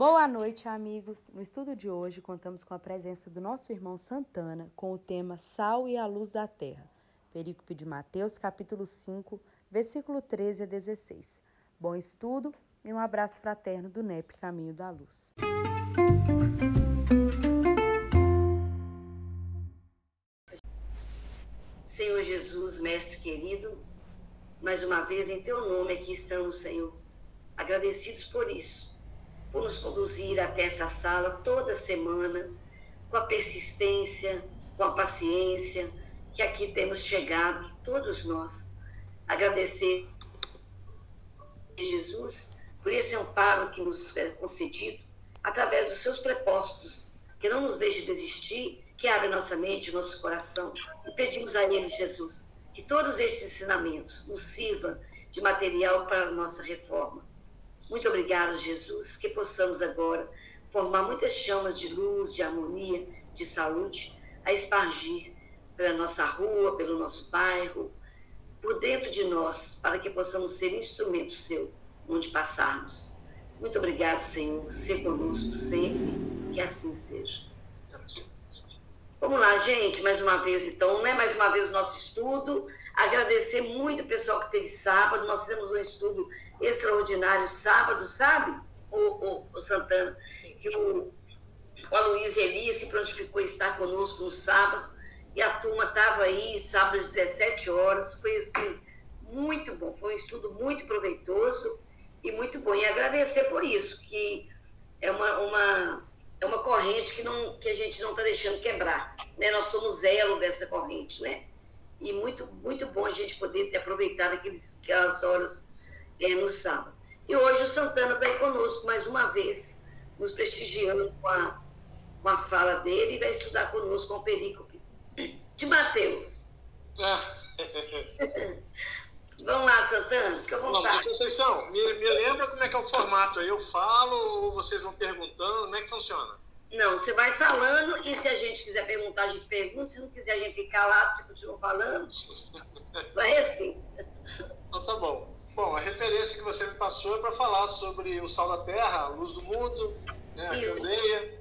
Boa noite, amigos. No estudo de hoje, contamos com a presença do nosso irmão Santana com o tema Sal e a Luz da Terra. Perícope de Mateus, capítulo 5, versículo 13 a 16. Bom estudo e um abraço fraterno do NEP Caminho da Luz. Senhor Jesus, Mestre querido, mais uma vez em Teu nome aqui estamos, Senhor, agradecidos por isso, nos conduzir até essa sala toda semana, com a persistência, com a paciência que aqui temos chegado, todos nós. Agradecer Jesus por esse amparo que nos é concedido através dos seus prepostos, que não nos deixe desistir que abre nossa mente, nosso coração e pedimos a Ele, Jesus, que todos estes ensinamentos nos sirvam de material para a nossa reforma. Muito obrigado, Jesus, que possamos agora formar muitas chamas de luz, de harmonia, de saúde, a espargir pela nossa rua, pelo nosso bairro, por dentro de nós, para que possamos ser instrumento seu onde passarmos. Muito obrigado, Senhor. Ser conosco sempre, que assim seja. Vamos lá, gente, mais uma vez, então, né? Mais uma vez o nosso estudo. Agradecer muito o pessoal que teve sábado. Nós fizemos um estudo extraordinário sábado, sabe, o, o, o Santana? Que o, o Aloysio Elias se prontificou a estar conosco no sábado. E a turma estava aí, sábado às 17 horas. Foi assim, muito bom. Foi um estudo muito proveitoso e muito bom. E agradecer por isso, que é uma, uma é uma corrente que, não, que a gente não está deixando quebrar. Né? Nós somos elo dessa corrente, né? E muito, muito bom a gente poder ter aproveitado aqueles, aquelas horas é, no sábado. E hoje o Santana vai conosco mais uma vez, nos prestigiando com a, com a fala dele e vai estudar conosco com o perícope de Mateus. Ah. Vamos lá, Santana, fica à vontade. Não, Conceição, me, me lembra como é que é o formato aí? Eu falo ou vocês vão perguntando? Como é que funciona? Não, você vai falando e se a gente quiser perguntar, a gente pergunta. Se não quiser, a gente fica lá, você continua falando. Vai assim. Então tá bom. Bom, a referência que você me passou é para falar sobre o sal da terra, a luz do mundo, né, a Isso. candeia.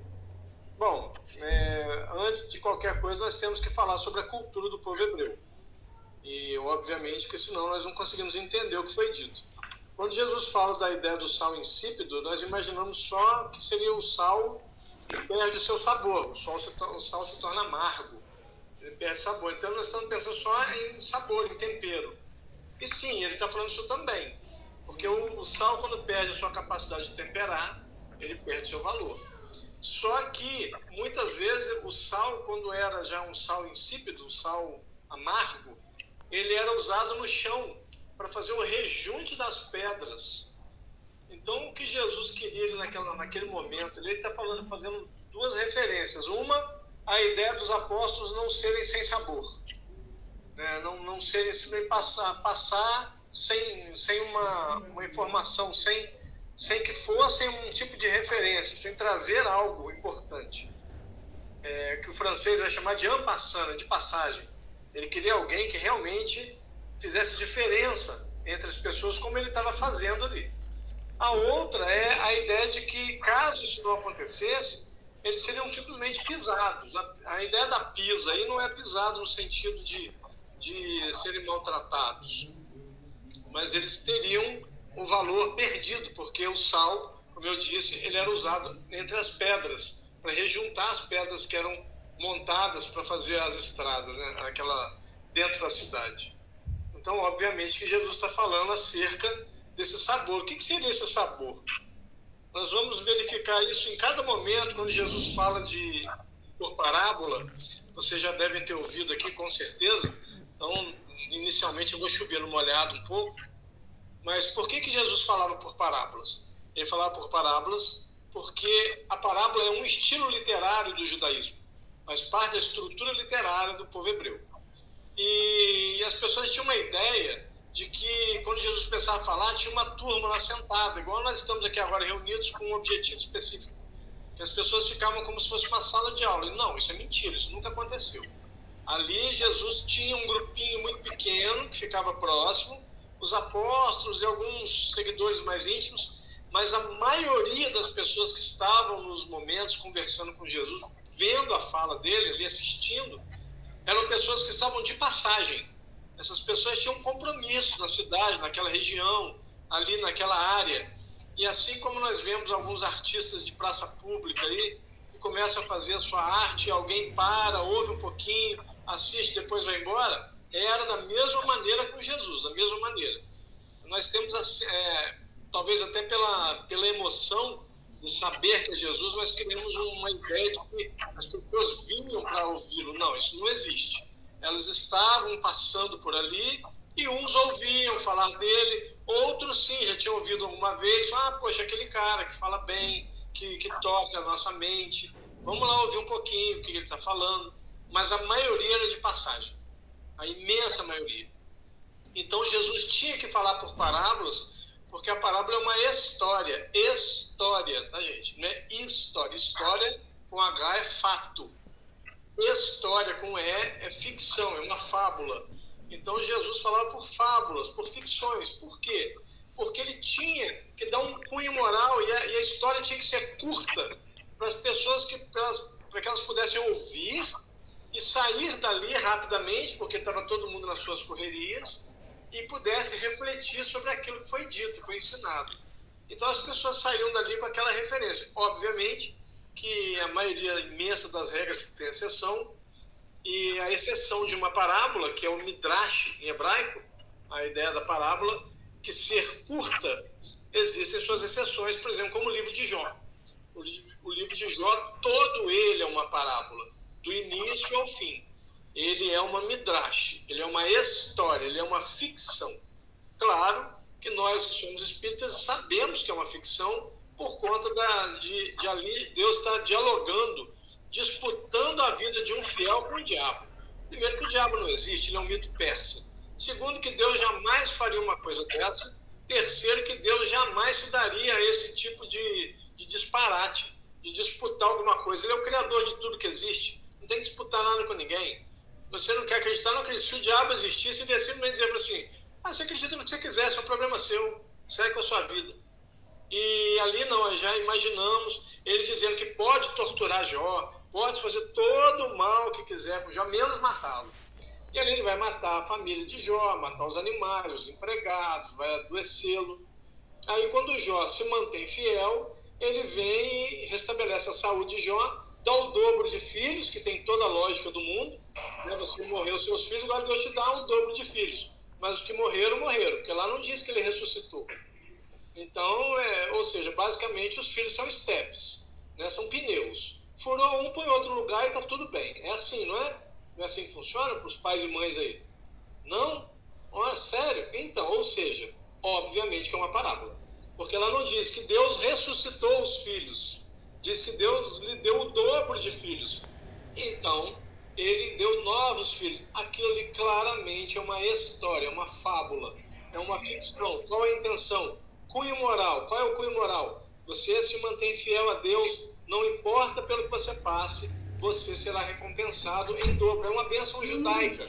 Bom, é, antes de qualquer coisa, nós temos que falar sobre a cultura do povo hebreu. E, obviamente, que senão nós não conseguimos entender o que foi dito. Quando Jesus fala da ideia do sal insípido, nós imaginamos só que seria o sal perde o seu sabor. O sal se, o sal se torna amargo, ele perde sabor. Então, nós estamos pensando só em sabor, em tempero. E sim, ele está falando isso também. Porque o, o sal, quando perde a sua capacidade de temperar, ele perde seu valor. Só que, muitas vezes, o sal, quando era já um sal insípido, um sal amargo, ele era usado no chão para fazer o rejunte das pedras. Então, o que Jesus queria naquela, naquele momento, ele está falando, fazendo duas referências. Uma, a ideia dos apóstolos não serem sem sabor, né? não, não serem simplesmente passar, passar sem, sem uma, uma informação, sem, sem que fossem um tipo de referência, sem trazer algo importante. É, que o francês vai chamar de en passant, de passagem. Ele queria alguém que realmente fizesse diferença entre as pessoas, como ele estava fazendo ali. A outra é a ideia de que, caso isso não acontecesse, eles seriam simplesmente pisados. A, ideia da pisa aí não é pisado no sentido de, de serem maltratados, mas eles teriam o valor perdido, porque o sal, como eu disse, ele era usado entre as pedras, para rejuntar as pedras que eram montadas para fazer as estradas, né? Aquela dentro da cidade. Então, obviamente, que Jesus está falando acerca desse sabor. O que, que seria esse sabor? Nós vamos verificar isso em cada momento quando Jesus fala de por parábola. Vocês já devem ter ouvido aqui, com certeza. Então, inicialmente eu vou chover no molhado um pouco. Mas por que, que Jesus falava por parábolas? Ele falava por parábolas porque a parábola é um estilo literário do judaísmo faz parte da estrutura literária do povo hebreu. E, as pessoas tinham uma ideia de que quando Jesus começava a falar, tinha uma turma lá sentada, igual nós estamos aqui agora reunidos com um objetivo específico. Que as pessoas ficavam como se fosse uma sala de aula. E não, isso é mentira, isso nunca aconteceu. Ali Jesus tinha um grupinho muito pequeno que ficava próximo, os apóstolos e alguns seguidores mais íntimos, mas a maioria das pessoas que estavam nos momentos conversando com Jesus, vendo a fala dele, ali assistindo, eram pessoas que estavam de passagem. Essas pessoas tinham um compromisso na cidade, naquela região, ali naquela área. E assim como nós vemos alguns artistas de praça pública aí, que começam a fazer a sua arte, alguém para, ouve um pouquinho, assiste, depois vai embora, era da mesma maneira com Jesus, da mesma maneira. Nós temos, é, talvez até pela, pela emoção de saber que é Jesus, nós criamos uma ideia de que as pessoas vinham para ouvi-lo. Não, isso não existe. Elas estavam passando por ali e uns ouviam falar dele, outros sim, já tinham ouvido alguma vez, ah, poxa, aquele cara que fala bem, que, que toca a nossa mente, vamos lá ouvir um pouquinho o que ele está falando. Mas a maioria era de passagem, a imensa maioria. Então Jesus tinha que falar por parábolas porque a parábola é uma história. História, tá, gente? Não é história. História com H é fato. História com E é ficção, é uma fábula. Então Jesus falava por fábulas, por ficções. Por quê? Porque ele tinha que dar um cunho moral e a, e a história tinha que ser curta para as pessoas que para que elas pudessem ouvir e sair dali rapidamente, porque estava todo mundo nas suas correrias e pudesse refletir sobre aquilo que foi dito, foi ensinado. Então as pessoas saíram dali com aquela referência. Obviamente que a maioria imensa das regras tem exceção, e a exceção de uma parábola, que é o midrash em hebraico, a ideia da parábola, que ser curta, existem suas exceções, por exemplo, como o livro de Jó. O livro de Jó, todo ele é uma parábola, do início ao fim ele é uma midrash, ele é uma história, ele é uma ficção. Claro que nós que somos espíritas sabemos que é uma ficção por conta da, de, de ali Deus está dialogando, disputando a vida de um fiel com o diabo. Primeiro que o diabo não existe, ele é um mito persa. Segundo que Deus jamais faria uma coisa dessa. Terceiro que Deus jamais se daria a esse tipo de, de disparate, de disputar alguma coisa. Ele é o criador de tudo que existe. Não tem que disputar nada com ninguém você não quer acreditar, não acredita. Se o diabo existisse, ele ia simplesmente dizer assim: ah, você acredita no que você quiser, isso é um problema seu, segue com a sua vida. E ali não, já imaginamos ele dizendo que pode torturar Jó, pode fazer todo o mal que quiser com Jó, menos matá-lo. E ali ele vai matar a família de Jó, matar os animais, os empregados, vai adoecê-lo. Aí quando Jó se mantém fiel, ele vem e restabelece a saúde de Jó, dá o dobro de filhos, que tem toda a lógica do mundo, né? Você morreu seus filhos, agora Deus te dá um dobro de filhos. Mas os que morreram, morreram, porque lá não diz que ele ressuscitou. Então, é, ou seja, basicamente os filhos são steps, né? são pneus. Furou um, põe outro lugar e está tudo bem. É assim, não é? Não é assim que funciona para os pais e mães aí? Não? É sério? Então, ou seja, obviamente que é uma parábola. Porque ela não diz que Deus ressuscitou os filhos. Diz que Deus lhe deu o dobro de filhos. Então, ele deu novos filhos. Aquilo ali claramente é uma história, é uma fábula, é uma ficção. Qual a intenção? Cunho moral. Qual é o cunho moral? Você se mantém fiel a Deus, não importa pelo que você passe, você será recompensado em dobro. É uma bênção judaica.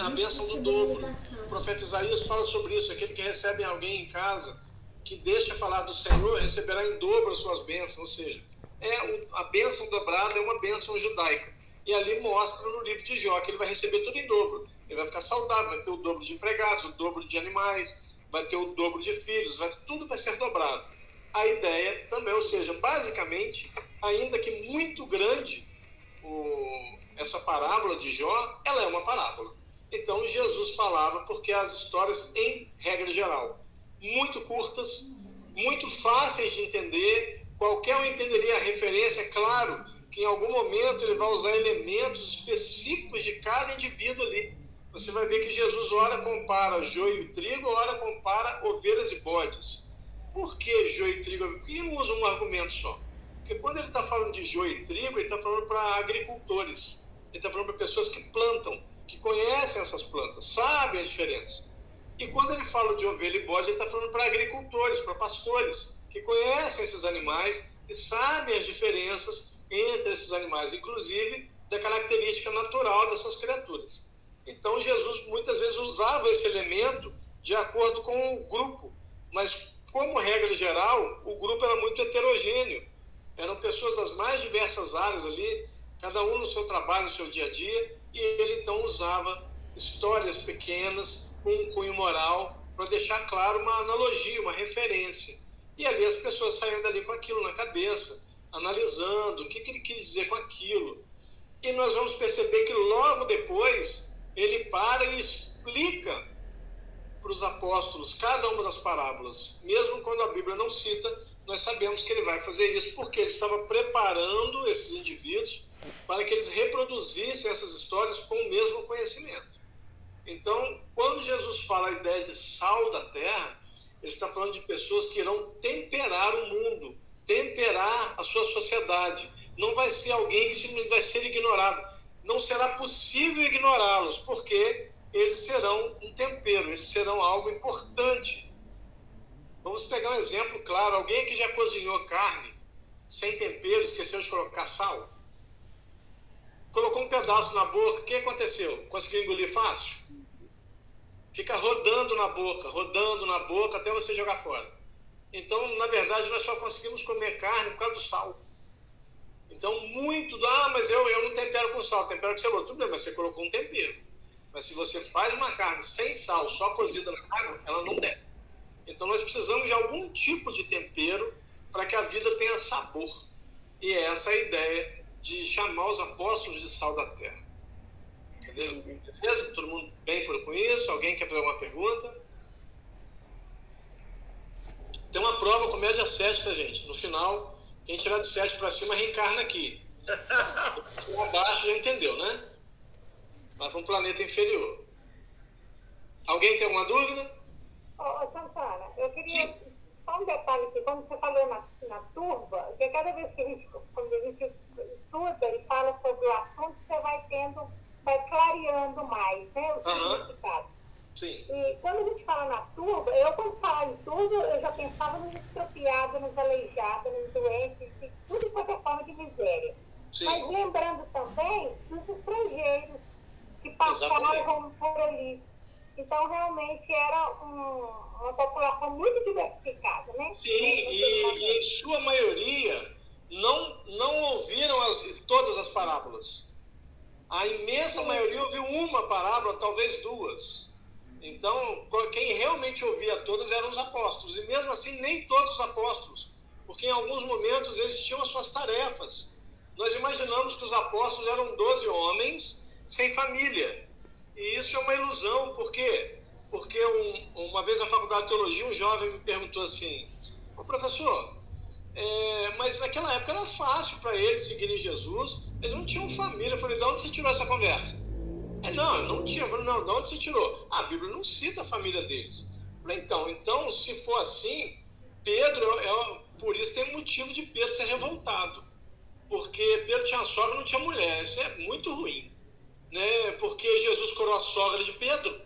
A bênção do dobro. O profeta Isaías fala sobre isso. Aquele que recebe alguém em casa, que deixa falar do Senhor, receberá em dobro as suas bênçãos. Ou seja, é a bênção dobrada é uma bênção judaica. E ali mostra no livro de Jó que ele vai receber tudo em dobro. Ele vai ficar saudável, vai ter o dobro de empregados, o dobro de animais, vai ter o dobro de filhos, vai, tudo vai ser dobrado. A ideia também, ou seja, basicamente, ainda que muito grande o, essa parábola de Jó, ela é uma parábola. Então Jesus falava porque as histórias, em regra geral, muito curtas, muito fáceis de entender, qualquer um entenderia a referência, é claro que em algum momento ele vai usar elementos específicos de cada indivíduo ali. Você vai ver que Jesus ora compara joio e trigo, ora compara ovelhas e bodes. Por que joio e trigo? Por que ele usa um argumento só? Porque quando ele está falando de joio e trigo, ele está falando para agricultores. Ele está falando para pessoas que plantam, que conhecem essas plantas, sabem a diferença. E quando ele fala de ovelha e bode, ele está falando para agricultores, para pastores, que conhecem esses animais e sabem as diferenças entre esses animais, inclusive da característica natural dessas criaturas. Então, Jesus muitas vezes usava esse elemento de acordo com o grupo, mas como regra geral, o grupo era muito heterogêneo. Eram pessoas das mais diversas áreas ali, cada um no seu trabalho, no seu dia a dia, e ele então usava histórias pequenas com um cunho moral para deixar claro uma analogia, uma referência. E ali as pessoas saíam dali com aquilo na cabeça, analisando o que, que ele quis dizer com aquilo. E nós vamos perceber que logo depois ele para e explica para os apóstolos cada uma das parábolas. Mesmo quando a Bíblia não cita, nós sabemos que ele vai fazer isso porque ele estava preparando esses indivíduos para que eles reproduzissem essas histórias com o mesmo conhecimento. Então, quando Jesus fala a ideia de sal da terra, ele está falando de pessoas que irão temperar o mundo, temperar a sua sociedade. Não vai ser alguém que vai ser ignorado. Não será possível ignorá-los, porque eles serão um tempero, eles serão algo importante. Vamos pegar um exemplo claro: alguém que já cozinhou carne sem tempero, esqueceu de colocar sal, colocou um pedaço na boca, o que aconteceu? Conseguiu engolir fácil? Fica rodando na boca, rodando na boca até você jogar fora. Então, na verdade, nós só conseguimos comer carne por causa do sal. Então, muito, ah, mas eu, eu não tempero com sal, tempero com cebola. Tudo bem, mas você colocou um tempero. Mas se você faz uma carne sem sal, só cozida na água, ela não deve. Então nós precisamos de algum tipo de tempero para que a vida tenha sabor. E é essa a ideia de chamar os apóstolos de sal da terra. Entendeu? Beleza? Todo mundo bem com isso? Alguém quer fazer alguma pergunta? Tem uma prova com média 7, tá, gente? No final, quem tirar de 7 para cima reencarna aqui. Abaixo já entendeu, né? Vai para um planeta inferior. Alguém tem alguma dúvida? Ô, oh, Santana, eu queria Sim. só um detalhe aqui, quando você falou na, na turba, que cada vez que a gente, quando a gente estuda e fala sobre o assunto, você vai tendo, vai clareando mais, né, o significado. Sim. E quando a gente fala na turba, eu quando falava em turba, eu já pensava nos estropiados, nos aleijados, nos doentes, de tudo quanto é forma de miséria. Sim. Mas lembrando também dos estrangeiros, que passavam por ali. Então, realmente, era um, uma população muito diversificada, né? Sim, e, e, em sua maioria não, não ouviram as, todas as parábolas. A imensa Sim. maioria ouviu uma parábola, talvez duas. Então, quem realmente ouvia todas eram os apóstolos. E mesmo assim, nem todos os apóstolos, porque em alguns momentos eles tinham as suas tarefas. Nós imaginamos que os apóstolos eram 12 homens sem família. E isso é uma ilusão, por quê? Porque um, uma vez na faculdade de teologia, um jovem me perguntou assim: Ô professor, é, mas naquela época era fácil para eles seguirem Jesus, eles não tinham família. Eu falei: de onde você tirou essa conversa? Ele, não, não tinha. Não, de onde você tirou? Ah, a Bíblia não cita a família deles. Então, então, se for assim, Pedro, é, por isso tem motivo de Pedro ser revoltado. Porque Pedro tinha sogra não tinha mulher. Isso é muito ruim né, porque Jesus curou a sogra de Pedro.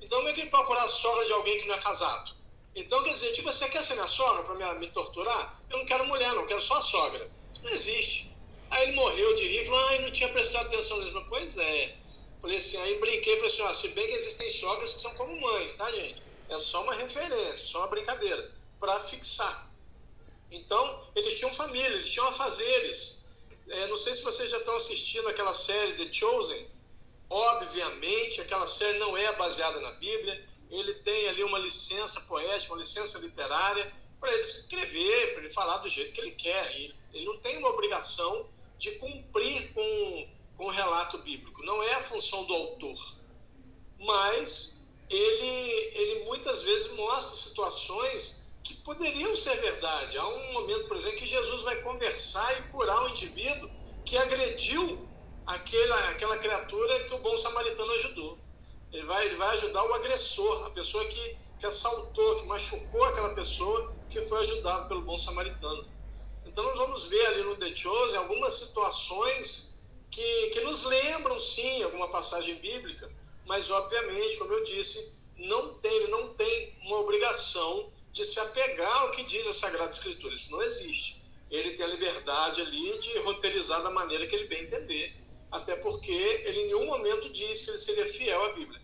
Então, como é que ele pode curar a sogra de alguém que não é casado? Então, quer dizer, tipo, você quer ser minha sogra para me, me, torturar? Eu não quero mulher, não, quero só a sogra. Isso não existe. Aí ele morreu de rir e falou, ah, não tinha prestado atenção nisso. Pois é. Falei assim, aí brinquei falei assim, ah, se bem que existem sogras que são como mães, tá, gente? É só uma referência, só uma brincadeira, para fixar. Então, eles tinham família, eles tinham afazeres. É, não sei se vocês já estão assistindo aquela série The Chosen, Obviamente, aquela série não é baseada na Bíblia, ele tem ali uma licença poética, uma licença literária para ele escrever, para ele falar do jeito que ele quer. Ele, ele não tem uma obrigação de cumprir com, com o relato bíblico. Não é a função do autor. Mas ele, ele muitas vezes mostra situações que poderiam ser verdade. Há um momento, por exemplo, que Jesus vai conversar e curar um indivíduo que agrediu aquela, aquela criatura que o bom samaritano ajudou. Ele vai, ele vai ajudar o agressor, a pessoa que, que assaltou, que machucou aquela pessoa que foi ajudada pelo bom samaritano. Então nós vamos ver ali no The Chosen algumas situações que, que nos lembram sim alguma passagem bíblica, mas obviamente, como eu disse, não tem, não tem uma obrigação de se apegar ao que diz a Sagrada Escritura. Isso não existe. Ele tem a liberdade ali de roteirizar da maneira que ele bem entender até porque ele em nenhum momento diz que ele seria fiel à Bíblia.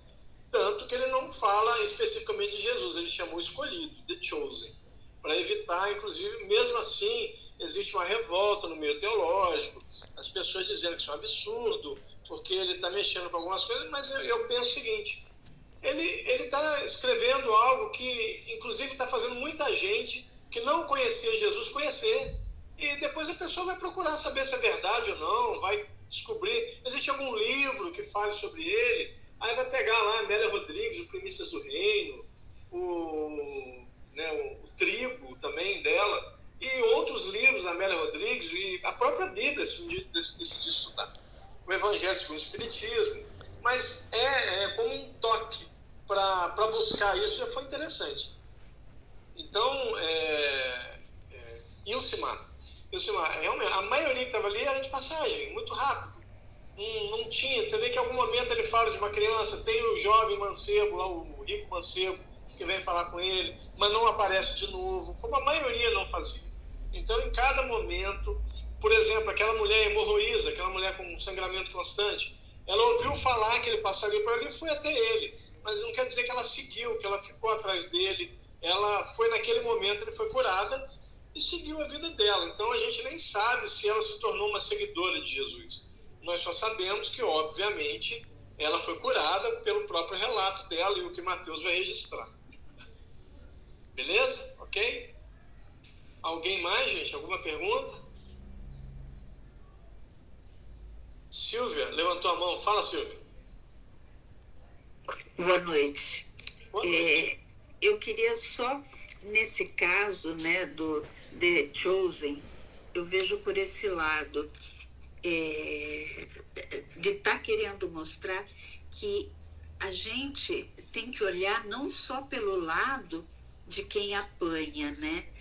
Tanto que ele não fala especificamente de Jesus, ele chamou escolhido, the chosen. para evitar, inclusive, mesmo assim, existe uma revolta no meio teológico, as pessoas dizendo que isso é um absurdo, porque ele está mexendo com algumas coisas, mas eu, eu penso o seguinte: ele está escrevendo algo que, inclusive, está fazendo muita gente que não conhecia Jesus conhecer. E depois a pessoa vai procurar saber se é verdade ou não, vai descobrir. Existe algum livro que fale sobre ele, aí vai pegar lá Amélia Rodrigues, o Primícias do Reino, o, né, o, o Trigo também dela, e outros livros da Amélia Rodrigues, e a própria Bíblia, se decidir estudar. O Evangelho segundo o Espiritismo. Mas é, é como um toque para buscar isso, já foi interessante. Então, é, é, Ilcimar, Ilcimar, realmente, a maioria que estava ali era de passagem, muito rápido. Não, não tinha, você vê que em algum momento ele fala de uma criança, tem o jovem mancebo, lá, o rico mancebo, que vem falar com ele, mas não aparece de novo, como a maioria não fazia. Então, em cada momento, por exemplo, aquela mulher hemorroísa, aquela mulher com sangramento constante, ela ouviu falar que ele passaria por ali e foi até ele. Mas não quer dizer que ela seguiu, que ela ficou atrás dele. Ela foi naquele momento, ele foi curada e seguiu a vida dela. Então a gente nem sabe se ela se tornou uma seguidora de Jesus. Nós só sabemos que, obviamente, ela foi curada pelo próprio relato dela e o que Mateus vai registrar. Beleza? Ok? Alguém mais, gente? Alguma pergunta? Silvia, levantou a mão. Fala, Silvia. Boa noite. Boa noite. É, eu queria só, nesse caso né, do The Chosen, eu vejo por esse lado é, de estar tá querendo mostrar que a gente tem que olhar não só pelo lado de quem apanha, né?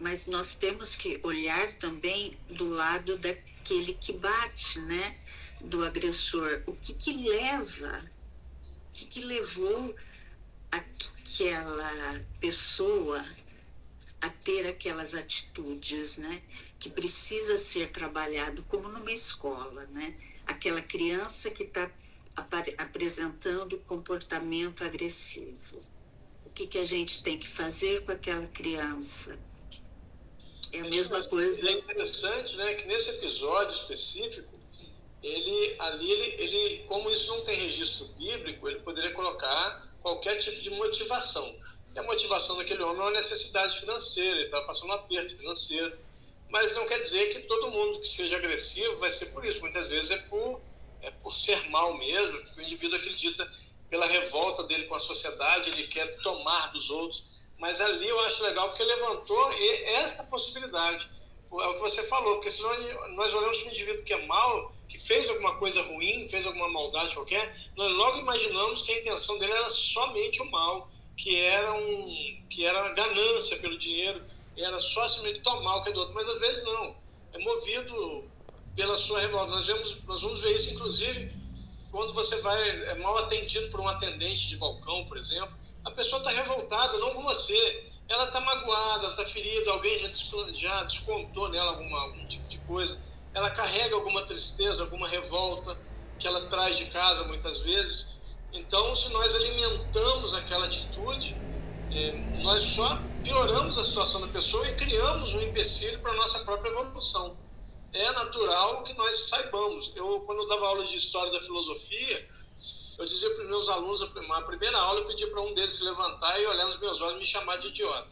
Mas nós temos que olhar também do lado daquele que bate, né? Do agressor. O que que leva, o que que levou aquela pessoa a ter aquelas atitudes, né? Que precisa ser trabalhado como numa escola, né? Aquela criança que está apresentando comportamento agressivo que, que a gente tem que fazer com aquela criança. É a mesma coisa. É interessante, né, que nesse episódio específico, ele ali, ele, ele, como isso não tem registro bíblico, ele poderia colocar qualquer tipo de motivação. E a motivação daquele homem é uma necessidade financeira, ele está passando um aperto financeiro. Mas não quer dizer que todo mundo que seja agressivo vai ser por isso. Muitas vezes é por, é por ser mal mesmo, o indivíduo acredita pela revolta dele com a sociedade, ele quer tomar dos outros. Mas ali eu acho legal porque levantou esta possibilidade. É o que você falou, porque senão nós olhamos para um indivíduo que é mal, que fez alguma coisa ruim, fez alguma maldade qualquer, nós logo imaginamos que a intenção dele era somente o mal, que era, um, que era ganância pelo dinheiro, era só simplesmente tomar o que é do outro. Mas às vezes não, é movido pela sua revolta. Nós, vemos, nós vamos ver isso, inclusive, quando você vai é mal atendido por um atendente de balcão, por exemplo, a pessoa está revoltada, não com você. Ela está magoada, ela está ferida, alguém já, já descontou nela alguma, algum tipo de coisa. Ela carrega alguma tristeza, alguma revolta que ela traz de casa muitas vezes. Então, se nós alimentamos aquela atitude, é, nós só pioramos a situação da pessoa e criamos um empecilho para a nossa própria evolução é natural que nós saibamos. Eu, quando eu dava aula de história da filosofia, eu dizia para os meus alunos, na primeira aula, eu pedi para um deles se levantar e olhar nos meus olhos e me chamar de idiota.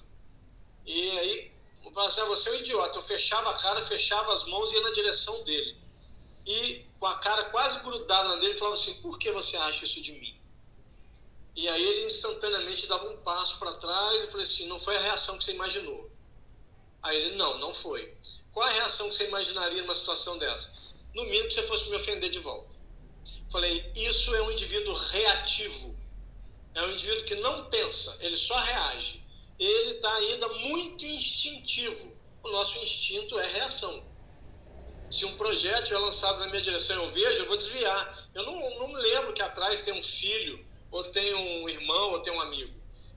E aí, falava assim, ah, você é um idiota. Eu fechava a cara, fechava as mãos e ia na direção dele. E com a cara quase grudada na dele, falava assim, por que você acha isso de mim? E aí ele instantaneamente dava um passo para trás e falei assim, não foi a reação que você imaginou. Aí ele, não, não foi. Qual a reação que você imaginaria numa situação dessa? No mínimo, que você fosse me ofender de volta. Falei, isso é um indivíduo reativo. É um indivíduo que não pensa, ele só reage. Ele está ainda muito instintivo. O nosso instinto é reação. Se um projétil é lançado na minha direção eu vejo, eu vou desviar. Eu não, não lembro que atrás tem um filho, ou tem um irmão, ou tem um amigo.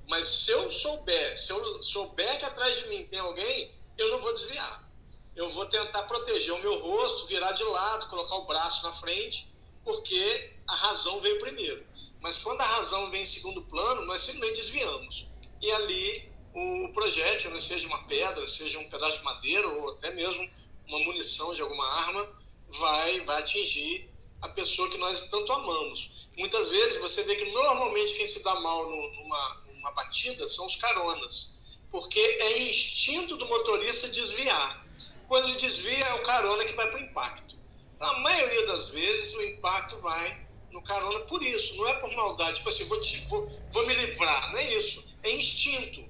Mas se eu souber, se eu souber que atrás de mim tem alguém, eu não vou desviar. Eu vou tentar proteger o meu rosto, virar de lado, colocar o braço na frente, porque a razão veio primeiro. Mas quando a razão vem em segundo plano, nós simplesmente desviamos. E ali o, projétil, né, seja uma pedra, seja um pedaço de madeira ou até mesmo uma munição de alguma arma, vai, vai atingir a pessoa que nós tanto amamos. Muitas vezes você vê que normalmente quem se dá mal numa, numa batida são os caronas, porque é instinto do motorista desviar. Quando ele desvia, é o carona que vai para o impacto. Na maioria das vezes, o impacto vai no carona por isso, não é por maldade, tipo assim, vou, te, vou, vou me livrar, não é isso, é instinto.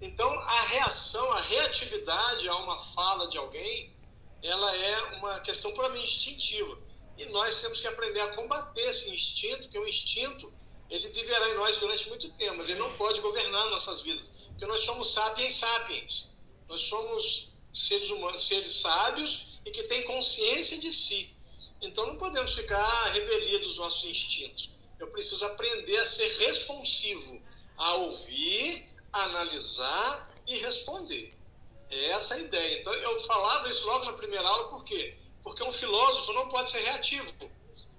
Então, a reação, a reatividade a uma fala de alguém, ela é uma questão puramente instintiva. E nós temos que aprender a combater esse instinto, que um instinto, ele viverá em nós durante muito tempo, mas ele não pode governar nossas vidas. Porque nós somos sapiens sapiens. Nós somos seres humanos, seres sábios e que têm consciência de si. Então não podemos ficar revelia dos nossos instintos. Eu preciso aprender a ser responsivo, a ouvir, a analisar e responder. É essa a ideia. Então eu falava isso logo na primeira aula, por quê? Porque um filósofo não pode ser reativo.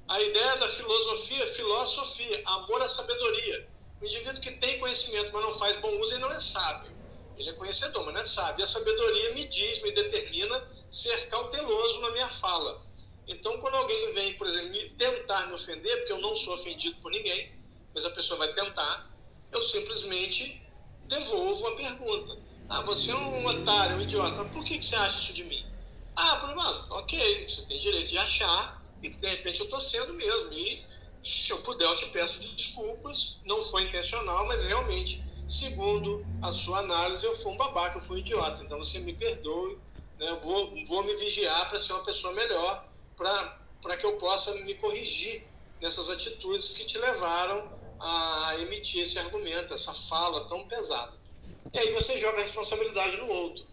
A ideia da filosofia é filosofia, amor à sabedoria. O indivíduo que tem conhecimento, mas não faz bom uso, ele não é sábio. Ele é conhecedor, mas não é sábio. E a sabedoria me diz, me determina ser cauteloso na minha fala. Então, quando alguém vem, por exemplo, me tentar me ofender, porque eu não sou ofendido por ninguém, mas a pessoa vai tentar, eu simplesmente devolvo a pergunta. Ah, você é um otário, um idiota. Por que, que você acha isso de mim? Ah, mano, ok, você tem direito de achar e de repente eu estou sendo mesmo. E se eu puder, eu te peço desculpas. Não foi intencional, mas realmente, segundo a sua análise, eu fui um babaca, eu fui um idiota. Então você me perdoe, né? vou, vou me vigiar para ser uma pessoa melhor, para que eu possa me corrigir nessas atitudes que te levaram a emitir esse argumento, essa fala tão pesada. E aí você joga a responsabilidade no outro.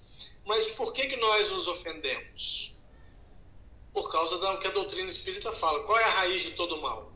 Mas por que, que nós nos ofendemos? Por causa do que a doutrina espírita fala. Qual é a raiz de todo mal?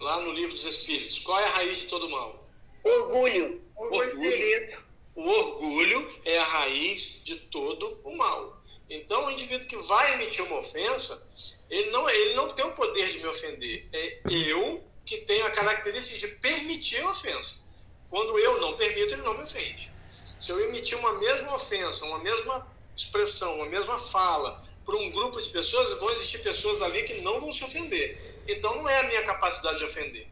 Lá no livro dos Espíritos. Qual é a raiz de todo mal? Orgulho. Orgulho. O orgulho é a raiz de todo o mal. Então, o indivíduo que vai emitir uma ofensa, ele não, ele não tem o poder de me ofender. É eu que tenho a característica de permitir a ofensa. Quando eu não permito, ele não me ofende. Se eu emitir uma mesma ofensa, uma mesma expressão, uma mesma fala para um grupo de pessoas, vão existir pessoas ali que não vão se ofender. Então não é a minha capacidade de ofender,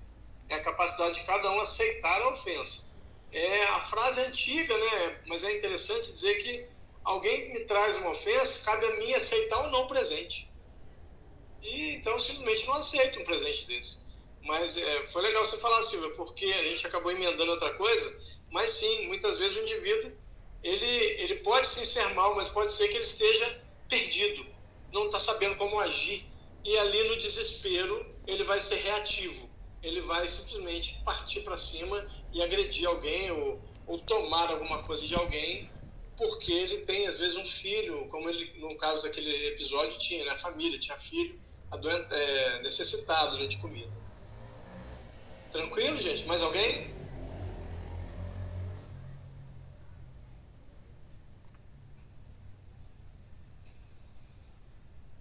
é a capacidade de cada um aceitar a ofensa. É a frase antiga, né? Mas é interessante dizer que alguém me traz uma ofensa, cabe a mim aceitar ou não o presente. E então simplesmente não aceito um presente desse. Mas é, foi legal você falar, Silvia, porque a gente acabou emendando outra coisa. Mas sim, muitas vezes o indivíduo ele, ele pode sim ser mal, mas pode ser que ele esteja perdido, não está sabendo como agir. E ali no desespero ele vai ser reativo, ele vai simplesmente partir para cima e agredir alguém ou, ou tomar alguma coisa de alguém porque ele tem às vezes um filho, como ele no caso daquele episódio tinha, né? família tinha filho é, necessitado né, de comida. Tranquilo, gente? Mais alguém?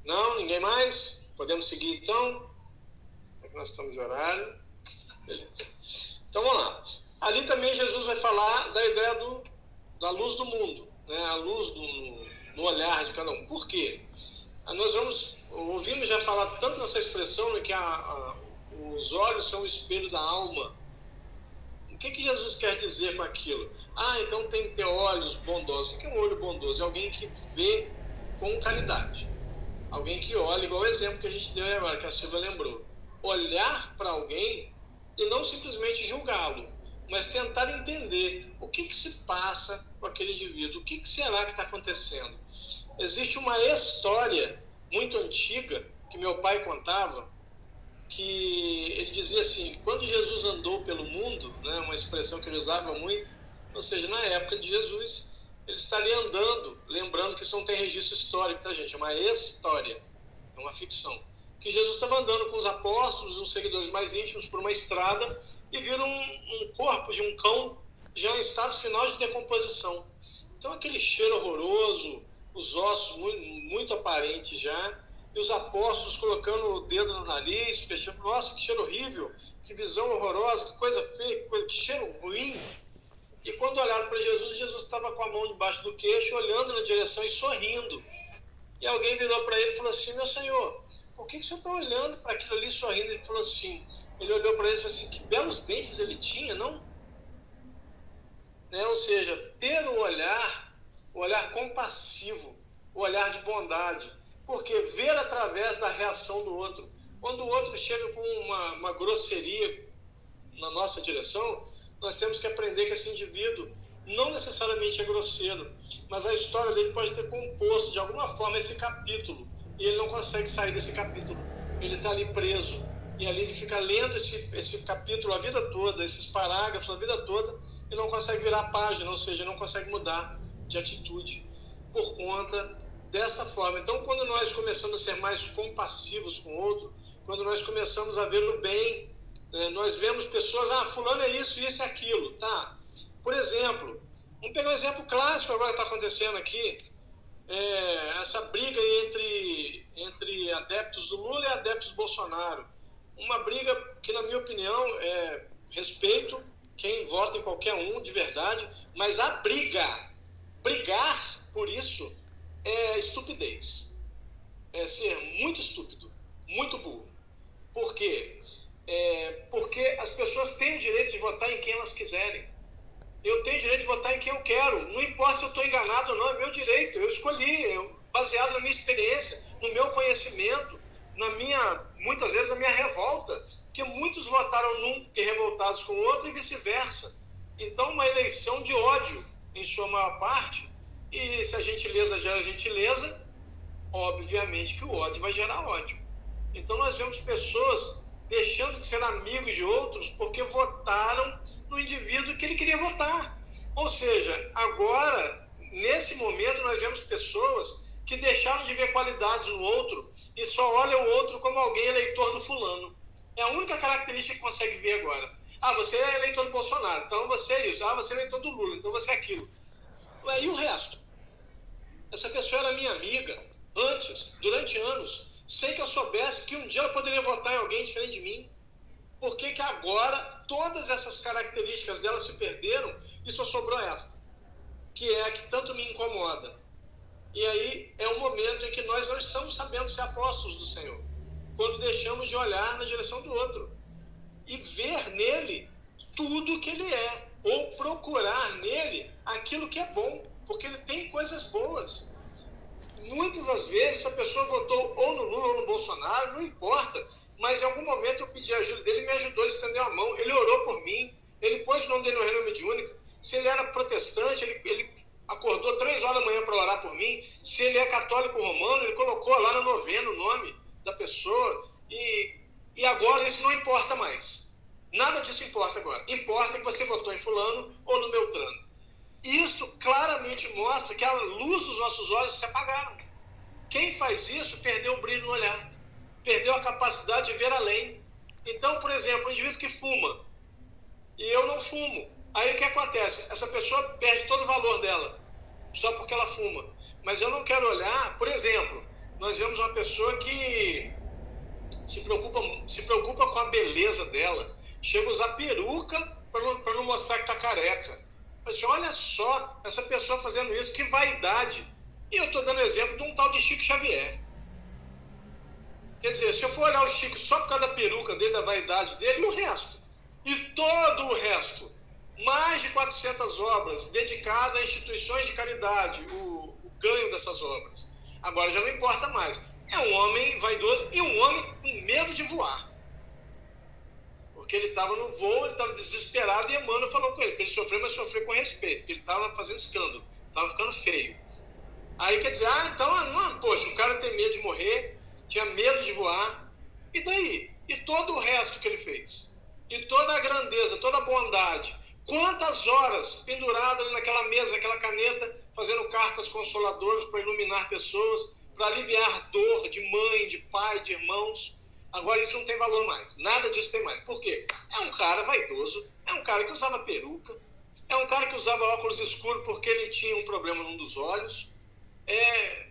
Não? Ninguém mais? Podemos seguir então? Nós estamos de horário. Então vamos lá. Ali também Jesus vai falar da ideia do, da luz do mundo, né? a luz do, no olhar de cada um. Por quê? Nós vamos, ouvimos já falar tanto nessa expressão né, que a, a os olhos são o espelho da alma. O que, que Jesus quer dizer com aquilo? Ah, então tem que ter olhos bondosos. O que é um olho bondoso? É alguém que vê com qualidade. Alguém que olha, igual o exemplo que a gente deu agora, que a Silvia lembrou. Olhar para alguém e não simplesmente julgá-lo, mas tentar entender o que, que se passa com aquele indivíduo, o que, que será que está acontecendo. Existe uma história muito antiga que meu pai contava, que ele dizia assim, quando Jesus andou pelo mundo, né, uma expressão que ele usava muito, ou seja, na época de Jesus, ele estaria andando, lembrando que isso não tem registro histórico, tá gente? É uma história, é uma ficção. Que Jesus estava andando com os apóstolos, os seguidores mais íntimos, por uma estrada e viram um, um corpo de um cão já em estado final de decomposição. Então aquele cheiro horroroso, os ossos muito, muito aparentes já, e os apóstolos colocando o dedo no nariz, fechando. Nossa, que cheiro horrível, que visão horrorosa, que coisa feia, que, coisa, que cheiro ruim. E quando olharam para Jesus, Jesus estava com a mão debaixo do queixo, olhando na direção e sorrindo. E alguém virou para ele e falou assim: Meu senhor, por que, que está olhando para aquilo ali sorrindo? Ele falou assim: Ele olhou para ele e falou assim: Que belos dentes ele tinha, não? Né? Ou seja, ter o olhar, o olhar compassivo, o olhar de bondade porque ver através da reação do outro. Quando o outro chega com uma, uma grosseria na nossa direção, nós temos que aprender que esse indivíduo não necessariamente é grosseiro, mas a história dele pode ter composto de alguma forma esse capítulo e ele não consegue sair desse capítulo. Ele está ali preso e ali ele fica lendo esse, esse capítulo a vida toda, esses parágrafos a vida toda e não consegue virar a página, ou seja, não consegue mudar de atitude por conta desta forma. Então, quando nós começamos a ser mais compassivos com o outro, quando nós começamos a ver o bem, né, nós vemos pessoas, ah, fulano é isso, isso e aquilo, tá? Por exemplo, vamos pegar um exemplo clássico agora que está acontecendo aqui, é, essa briga entre, entre adeptos do Lula e adeptos do Bolsonaro. Uma briga que, na minha opinião, é respeito quem vota em qualquer um de verdade, mas a briga, brigar por isso, é estupidez. É ser muito estúpido, muito burro. Por quê? É porque as pessoas têm o direito de votar em quem elas quiserem. Eu tenho direito de votar em quem eu quero. Não importa se eu estou enganado ou não, é meu direito. Eu escolhi, eu, baseado na minha experiência, no meu conhecimento, na minha, muitas vezes, na minha revolta. Porque muitos votaram num e revoltados com o outro e vice-versa. Então, uma eleição de ódio, em sua maior parte, e se a gentileza gera gentileza, obviamente que o ódio vai gerar ódio. Então nós vemos pessoas deixando de ser amigos de outros porque votaram no indivíduo que ele queria votar. Ou seja, agora, nesse momento, nós vemos pessoas que deixaram de ver qualidades no outro e só olham o outro como alguém eleitor do fulano. É a única característica que consegue ver agora. Ah, você é eleitor do Bolsonaro, então você é isso. Ah, você é eleitor do Lula, então você é aquilo. E o resto? Essa pessoa era minha amiga antes, durante anos, sem que eu soubesse que um dia ela poderia votar em alguém diferente de mim. Por que, que agora todas essas características dela se perderam e só sobrou essa? Que é a que tanto me incomoda. E aí é o momento em que nós não estamos sabendo ser apóstolos do Senhor. Quando deixamos de olhar na direção do outro e ver nele tudo que ele é, ou procurar nele aquilo que é bom porque ele tem coisas boas. Muitas das vezes a pessoa votou ou no Lula ou no Bolsonaro, não importa, mas em algum momento eu pedi ajuda dele, ele me ajudou, ele estendeu a mão, ele orou por mim, ele pôs o nome dele no reino mediúnica. Se ele era protestante, ele, ele acordou três horas da manhã para orar por mim. Se ele é católico romano, ele colocou lá na novena o nome da pessoa. E, e agora isso não importa mais. Nada disso importa agora. Importa que você votou em fulano ou no Beltrano. Isso claramente mostra que a luz dos nossos olhos se apagaram. Quem faz isso perdeu o brilho no olhar, perdeu a capacidade de ver além. Então, por exemplo, um indivíduo que fuma e eu não fumo, aí o que acontece? Essa pessoa perde todo o valor dela só porque ela fuma. Mas eu não quero olhar, por exemplo, nós vemos uma pessoa que se preocupa, se preocupa com a beleza dela, chega a usar peruca para não, não mostrar que está careca. Assim, olha só, essa pessoa fazendo isso, que vaidade. E eu estou dando exemplo de um tal de Chico Xavier. Quer dizer, se eu for olhar o Chico só por causa da peruca dele, da vaidade dele, e o resto? E todo o resto, mais de 400 obras dedicadas a instituições de caridade, o, o ganho dessas obras. Agora já não importa mais. É um homem vaidoso e um homem com medo de voar. Porque ele estava no voo, ele estava desesperado e Emmanuel falou com ele, ele sofreu, mas sofreu com respeito, porque ele estava fazendo escândalo, estava ficando feio. Aí quer dizer, ah, então, ah, não, poxa, o cara tem medo de morrer, tinha medo de voar, e daí? E todo o resto que ele fez? E toda a grandeza, toda a bondade, quantas horas pendurado ali naquela mesa, naquela caneta, fazendo cartas consoladoras para iluminar pessoas, para aliviar dor de mãe, de pai, de irmãos. Agora isso não tem valor mais. Nada disso tem mais. Por quê? É um cara vaidoso, é um cara que usava peruca, é um cara que usava óculos escuros porque ele tinha um problema num dos olhos. É,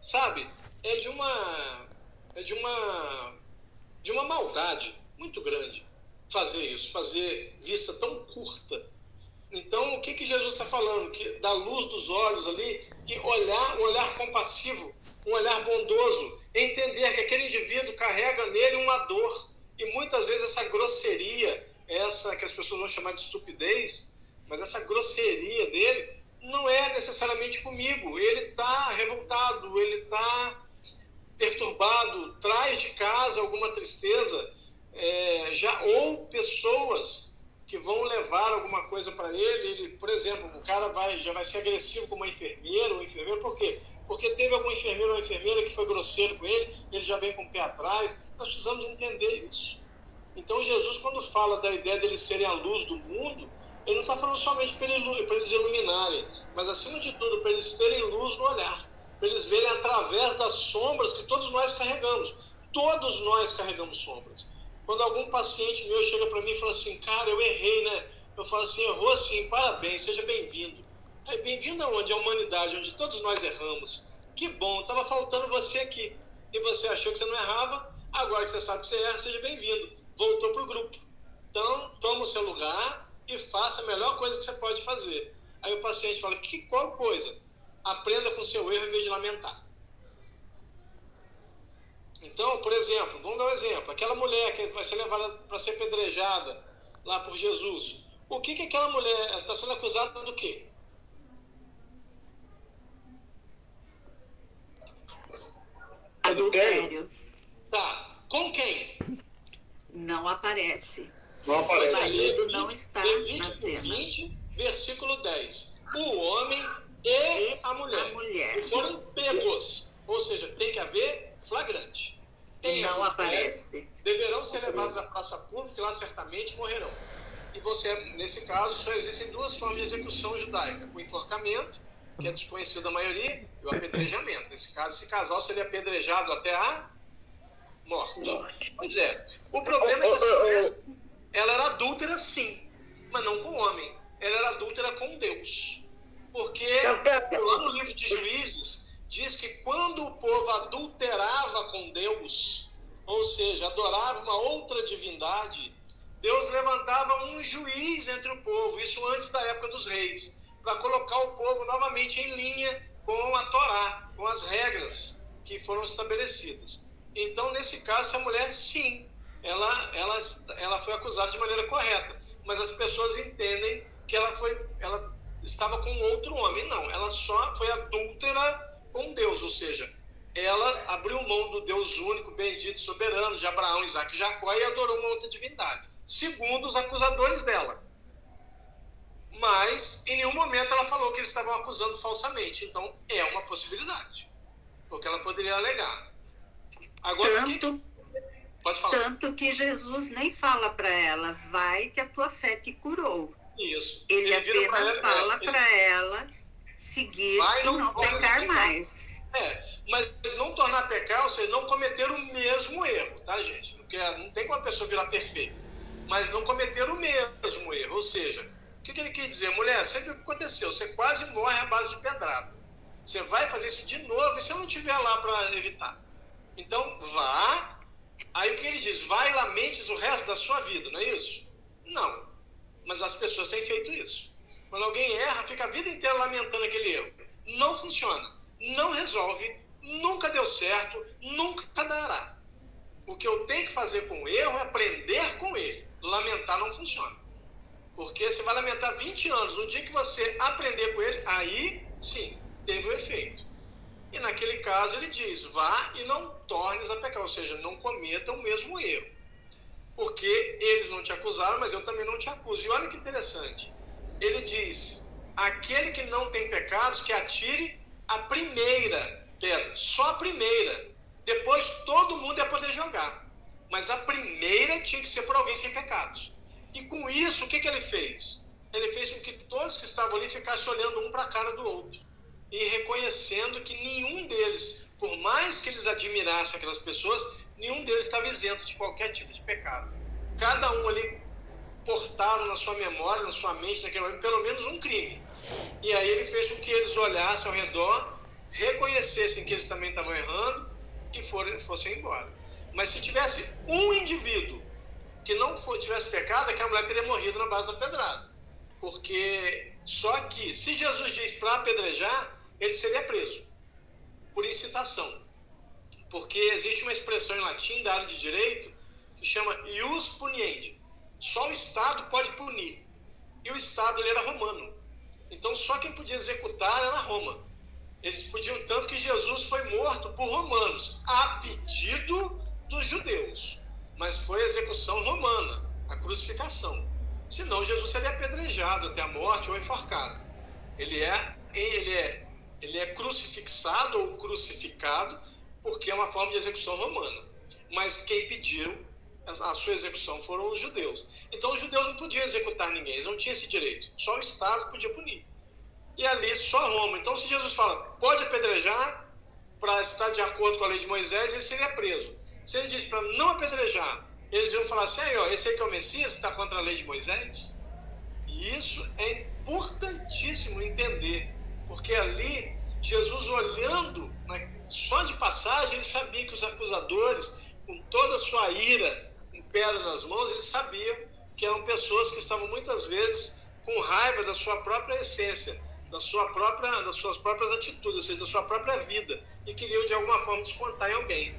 sabe? É de uma é de uma, de uma maldade muito grande fazer isso, fazer vista tão curta. Então, o que, que Jesus está falando? Que da luz dos olhos ali, que olhar, um olhar compassivo, um olhar bondoso, entender que aquele indivíduo carrega nele uma dor. E muitas vezes essa grosseria, essa que as pessoas vão chamar de estupidez, mas essa grosseria dele não é necessariamente comigo. Ele está revoltado, ele está perturbado, traz de casa alguma tristeza, é, já ou pessoas que vão levar alguma coisa para ele, ele, por exemplo, o cara vai já vai ser agressivo com uma enfermeira ou enfermeiro, por quê? Porque teve algum enfermeiro ou enfermeira que foi grosseiro com ele, ele já vem com o pé atrás. Nós precisamos entender isso. Então Jesus, quando fala da ideia deles serem a luz do mundo, ele não está falando somente para eles iluminarem, mas acima de tudo para eles terem luz no olhar para eles verem através das sombras que todos nós carregamos. Todos nós carregamos sombras. Quando algum paciente meu chega para mim e fala assim, cara, eu errei, né? Eu falo assim, errou sim, parabéns, seja bem-vindo. Bem-vindo aonde? A humanidade, onde todos nós erramos. Que bom, estava faltando você aqui. E você achou que você não errava, agora que você sabe que você erra, seja bem-vindo. Voltou para o grupo. Então, toma o seu lugar e faça a melhor coisa que você pode fazer. Aí o paciente fala, que qual coisa? Aprenda com seu erro em vez de lamentar. Então, por exemplo, vamos dar um exemplo. Aquela mulher que vai ser levada para ser pedrejada lá por Jesus. O que, que aquela mulher está sendo acusada do quê? Adultério. Tá. Com quem? Não aparece. Não aparece. O marido não está 20, na cena. 20, versículo 10. O homem e a mulher, a mulher. que foram pegos. Ou seja, tem que haver flagrante. Tem não aparece. Deverão ser levados à praça pública e lá certamente morrerão. E você, nesse caso, só existem duas formas de execução judaica: o enforcamento, que é desconhecido da maioria, e o apedrejamento. Nesse caso, esse casal seria apedrejado até a morte. morte. Pois é. O problema é que essa mulher, ela era adúltera, sim, mas não com o homem. Ela era adúltera com Deus. Porque lá no livro de Juízes diz que quando o povo adulterava com Deus, ou seja, adorava uma outra divindade, Deus levantava um juiz entre o povo, isso antes da época dos reis, para colocar o povo novamente em linha com a Torá, com as regras que foram estabelecidas. Então, nesse caso, essa mulher, sim, ela, ela, ela foi acusada de maneira correta, mas as pessoas entendem que ela foi, ela estava com outro homem. Não, ela só foi adúltera com Deus, ou seja, ela abriu mão do Deus único, bendito, soberano de Abraão, Isaac e Jacó e adorou uma outra divindade, segundo os acusadores dela. Mas em nenhum momento ela falou que eles estavam acusando falsamente. Então é uma possibilidade, porque ela poderia alegar. Agora, tanto, que... Pode falar. tanto que Jesus nem fala para ela, vai que a tua fé te curou. Isso. Ele, ele apenas ela, fala é, para ela seguir e não, não pecar mais. É, mas não tornar pecar, ou seja, não cometer o mesmo erro, tá, gente? Porque não tem como a pessoa virar perfeita. Mas não cometer o mesmo erro. Ou seja, o que, que ele quer dizer? Mulher, você viu o que aconteceu? Você quase morre à base de pedrada. Você vai fazer isso de novo e se eu não estiver lá para evitar. Então, vá. Aí o que ele diz? Vai e lamentes o resto da sua vida, não é isso? Não mas as pessoas têm feito isso. Quando alguém erra, fica a vida inteira lamentando aquele erro. Não funciona, não resolve, nunca deu certo, nunca dará. O que eu tenho que fazer com o erro é aprender com ele. Lamentar não funciona. Porque você vai lamentar 20 anos. No dia que você aprender com ele, aí sim, teve o efeito. E naquele caso ele diz: vá e não tornes a pecar, ou seja, não cometa o mesmo erro porque eles não te acusaram, mas eu também não te acuso. E olha que interessante. Ele diz: aquele que não tem pecados, que atire a primeira pedra, só a primeira. Depois todo mundo ia poder jogar. Mas a primeira tinha que ser por alguém sem pecados. E com isso, o que, que ele fez? Ele fez com que todos que estavam ali ficassem olhando um para a cara do outro e reconhecendo que nenhum deles, por mais que eles admirassem aquelas pessoas, nenhum deles estava isento de qualquer tipo de pecado. Cada um ali portaram na sua memória, na sua mente, naquele momento, pelo menos um crime. E aí ele fez com que eles olhassem ao redor, reconhecessem que eles também estavam errando e foram, fossem embora. Mas se tivesse um indivíduo que não for, tivesse pecado, aquela mulher teria morrido na base da pedrada. Porque só que, se Jesus diz para apedrejar, ele seria preso por incitação. Porque existe uma expressão em latim da área de direito que chama ius puniendi. Só o Estado pode punir. E o Estado ele era romano. Então só quem podia executar era Roma. Eles podiam tanto que Jesus foi morto por romanos, a pedido dos judeus. Mas foi a execução romana, a crucificação. Senão Jesus seria apedrejado até a morte ou enforcado. Ele é, ele é, ele é crucifixado ou crucificado porque é uma forma de execução romana. Mas quem pediu a sua execução foram os judeus. Então os judeus não podiam executar ninguém, eles não tinham esse direito. Só o Estado podia punir. E ali só Roma. Então se Jesus fala, pode apedrejar para estar de acordo com a lei de Moisés, ele seria preso. Se ele diz para não apedrejar, eles iam falar assim, aí, ó, esse aí que é o Messias, que está contra a lei de Moisés. E isso é importantíssimo entender, porque ali, Jesus olhando, só de passagem, ele sabia que os acusadores, com toda a sua ira, pedra nas mãos, eles sabiam que eram pessoas que estavam muitas vezes com raiva da sua própria essência, da sua própria, das suas próprias atitudes, ou seja, da sua própria vida, e queriam de alguma forma descontar em alguém.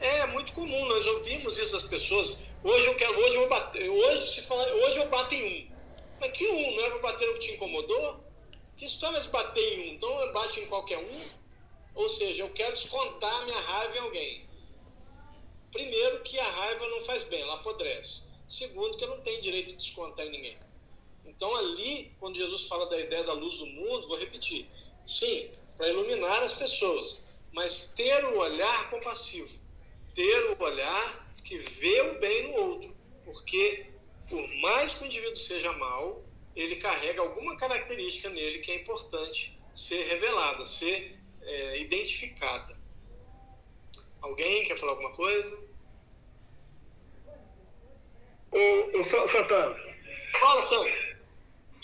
É muito comum, nós ouvimos isso das pessoas. Hoje eu quero, hoje eu vou bater, hoje se fala, hoje eu bato em um. Mas que um? Não é para bater o que te incomodou? Que história de bater em um? Então bate em qualquer um? Ou seja, eu quero descontar minha raiva em alguém. Primeiro, que a raiva não faz bem, ela apodrece. Segundo, que eu não tenho direito de descontar em ninguém. Então, ali, quando Jesus fala da ideia da luz do mundo, vou repetir: sim, para iluminar as pessoas, mas ter o olhar compassivo, ter o olhar que vê o bem no outro. Porque, por mais que o indivíduo seja mal, ele carrega alguma característica nele que é importante ser revelada, ser é, identificada. Alguém quer falar alguma coisa? Ô, ô Santana. Fala, Santana.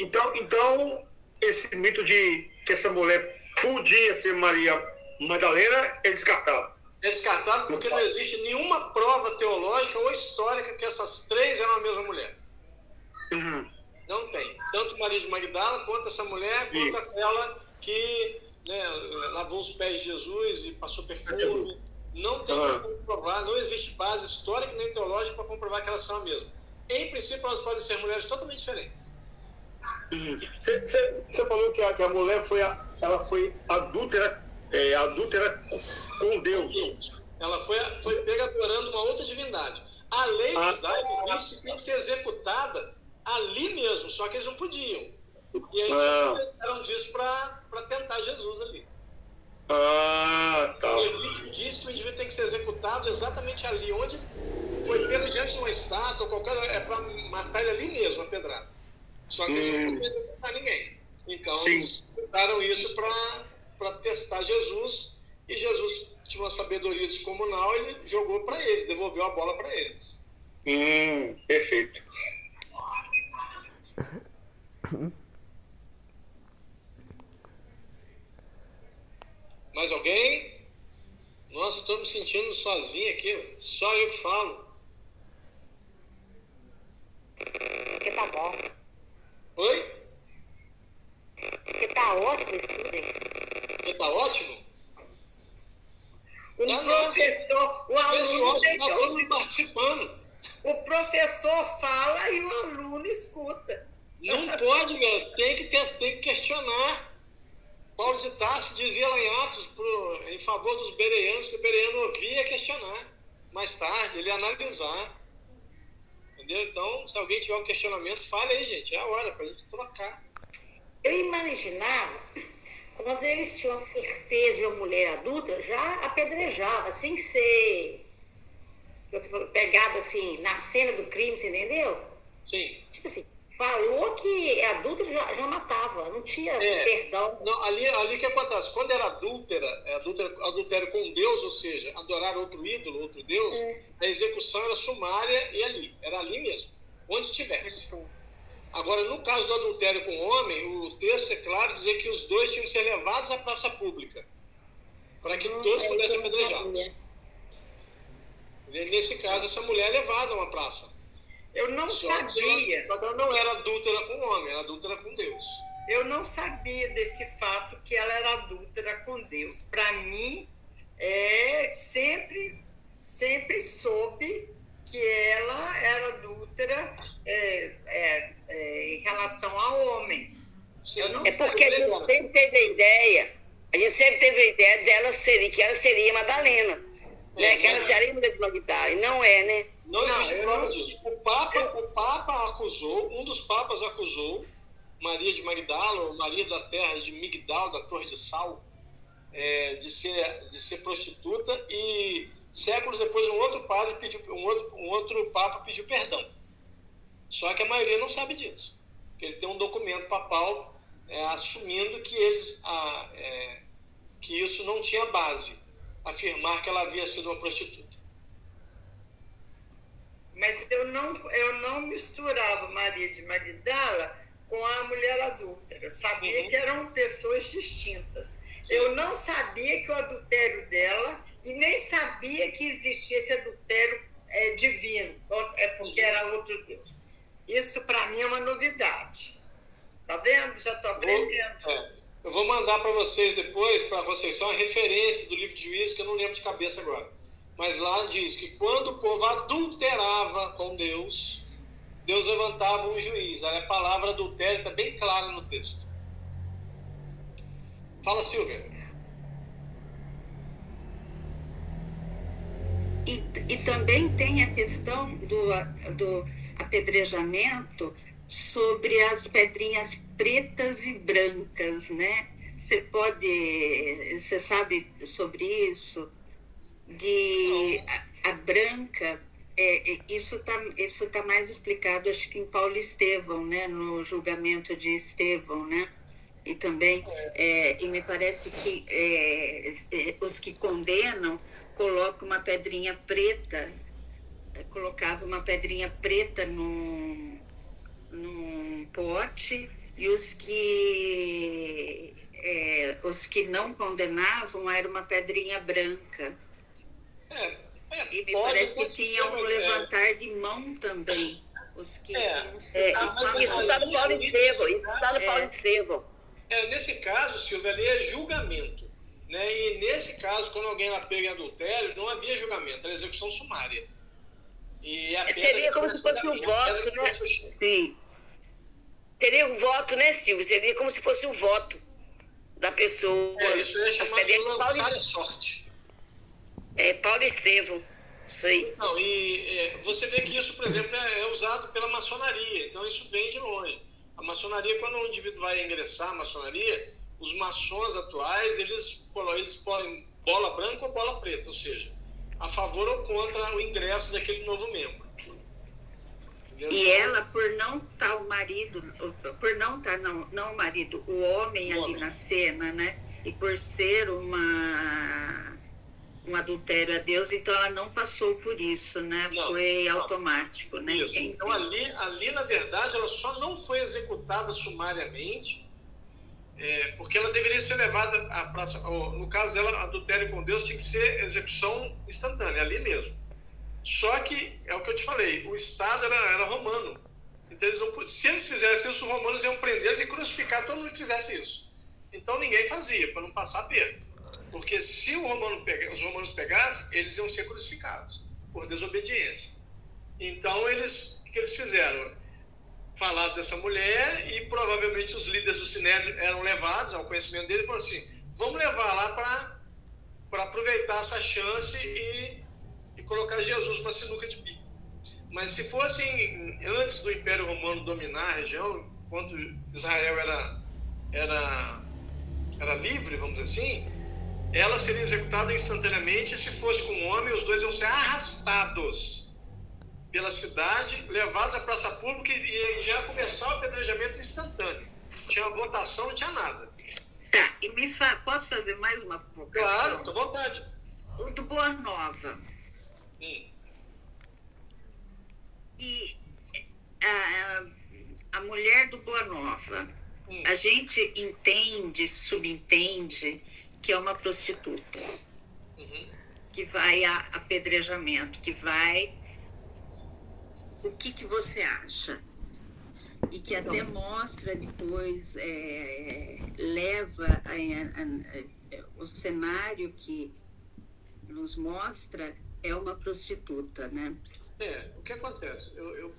Então, então, esse mito de que essa mulher podia ser Maria Madalena é descartado. É descartado porque não existe nenhuma prova teológica ou histórica que essas três eram a mesma mulher. Uhum. Não tem. Tanto Maria de Magdala quanto essa mulher, Sim. quanto aquela que né, lavou os pés de Jesus e passou perfume. Não tem uhum. como comprovar, não existe base histórica nem teológica para comprovar que elas são a mesma. Em princípio, elas podem ser mulheres totalmente diferentes. Você falou que a, que a, mulher foi, a, ela foi adúltera, é, adúltera com Deus. Ela foi, foi pega adorando uma outra divindade. A lei ah, judaica diz que tem que ser executada ali mesmo, só que eles não podiam. E aí ah. eles fizeram disso para tentar Jesus ali. Ah, tá. O Levítico diz que o indivíduo tem que ser executado exatamente ali, onde foi pego diante de uma estátua, qualquer, é para matar ele ali mesmo, a pedrada. Só que hum. eles não podiam executar ninguém. Então, Sim. eles usaram isso para testar Jesus, e Jesus tinha uma sabedoria descomunal, ele jogou para eles, devolveu a bola para eles. Hum, perfeito. Mais alguém? Nossa, estou me sentindo sozinho aqui. Só eu que falo. Porque tá bom. Oi? Porque tá ótimo o hein? Porque tá ótimo? O tá professor, o aluno tem que ouvir. participando. O professor fala e o aluno escuta. Não pode, velho. Tem que, ter, tem que questionar. Paulo de Tarso dizia lá em Atos pro, em favor dos bereanos que o bereano ouvia questionar. Mais tarde, ele ia analisar. Entendeu? Então, se alguém tiver um questionamento, fale aí, gente. É a hora para a gente trocar. Eu imaginava, quando eles tinham certeza de uma mulher adulta, já apedrejava, sem ser pegada assim, na cena do crime, você entendeu? Sim. Tipo assim, falou que adulto já, já matava, não tinha é, perdão. Não, ali, ali que acontece, quando era adúltera, é adúltera, adultério com Deus, ou seja, adorar outro ídolo, outro Deus, é. a execução era sumária e ali, era ali mesmo, onde tivesse. Agora, no caso do adultério com homem, o texto é claro dizer que os dois tinham que ser levados à praça pública, para que todos é pudessem apedrejar. Nesse caso, essa mulher é levada a uma praça. Eu não só sabia. Ela, ela não era adúltera com o homem, era adúltera com Deus. Eu não sabia desse fato que ela era adúltera com Deus. Para mim, é, sempre, sempre soube que ela era adúltera é, é, é, em relação ao homem. é porque a gente sempre teve a ideia, a gente sempre teve a ideia dela ser, que ela seria Madalena, né? que ela seria mulher de Magdala, e não é, né? Não, não existe prova disso. O Papa, o Papa acusou, um dos Papas acusou Maria de Magdala, ou Maria da Terra de Migdal, da Torre de Sal, é, de, ser, de ser prostituta, e séculos depois um outro padre pediu, um outro, um outro Papa pediu perdão. Só que a maioria não sabe disso. Ele tem um documento papal é, assumindo que eles a, é, que isso não tinha base, afirmar que ela havia sido uma prostituta. Mas eu não, eu não misturava Maria de Magdala com a mulher adulta. Eu sabia uhum. que eram pessoas distintas. Eu não sabia que o adultério dela, e nem sabia que existia esse adultério é, divino, é porque uhum. era outro Deus. Isso para mim é uma novidade. Tá vendo? Já estou aprendendo. É. Eu vou mandar para vocês depois, para vocês, só uma referência do livro de juízes, que eu não lembro de cabeça agora. Mas lá diz que quando o povo adulterava com Deus, Deus levantava um juiz. A palavra adultério está bem clara no texto. Fala, Silvia. E, e também tem a questão do, do apedrejamento sobre as pedrinhas pretas e brancas, né? Você pode, você sabe sobre isso? De a, a branca, é, é, isso está isso tá mais explicado, acho que em Paulo Estevão, né? No julgamento de Estevão, né? E também, é, e me parece que é, é os que condenam colocam uma pedrinha preta, colocava uma pedrinha preta num, num pote e os que é, os que não condenavam era uma pedrinha branca. É, é, e me parece que tinha um levantar de mão também. Os que é, não se é, isso está no Paulo isso está no Paulo Estevão. É, nesse caso, Silvia, ali é julgamento. Né? E nesse caso, quando alguém era pego em adultério, não havia julgamento, era execução sumária. E Seria como se fosse um voto, né? Sim. Seria um voto, né, Silvio? Seria como se fosse um voto da pessoa. É, isso é chamado de lançar Paulo... sorte. É, Paulo Estevão. Isso aí. Não, e é, você vê que isso, por exemplo, é, é usado pela maçonaria. Então, isso vem de longe. A maçonaria, quando um indivíduo vai ingressar à maçonaria, os maçons atuais, eles, eles põem bola branca ou bola preta, ou seja, a favor ou contra o ingresso daquele novo membro. E ela, por não estar tá o marido, por não estar, tá, não, não o marido, o homem o ali homem. na cena, né? E por ser uma um adultério a Deus, então ela não passou por isso, né? Não, foi não. automático, né? Isso. Então ali, ali, na verdade, ela só não foi executada sumariamente, é, porque ela deveria ser levada à praça. No caso dela, adultério com Deus tinha que ser execução instantânea, ali mesmo. Só que, é o que eu te falei, o Estado era, era romano. Então, eles não, se eles fizessem isso, os romanos iam prender e crucificar todo mundo que fizesse isso. Então, ninguém fazia, para não passar perto. Porque se romano pega, os romanos pegassem, eles iam ser crucificados por desobediência. Então, eles, o que eles fizeram? Falaram dessa mulher e provavelmente os líderes do Sinédrio eram levados ao conhecimento dele e falaram assim: vamos levar lá para aproveitar essa chance e, e colocar Jesus para sinuca de bico. Mas se fosse antes do Império Romano dominar a região, quando Israel era, era, era livre, vamos dizer assim, ela seria executada instantaneamente. Se fosse com um homem, os dois iam ser arrastados pela cidade, levados à praça pública e já começar o apedrejamento instantâneo. Tinha votação, não tinha nada. Tá, e me fa... posso fazer mais uma provocação? Claro, à vontade. O do Boa Nova. E a, a mulher do Boa Nova, a gente entende, subentende que é uma prostituta. Uhum. que vai a apedrejamento, que vai. O que, que você acha? E que até mostra depois, é, leva a, a, a, o cenário que nos mostra é uma prostituta, né? É, o que acontece? Eu, eu,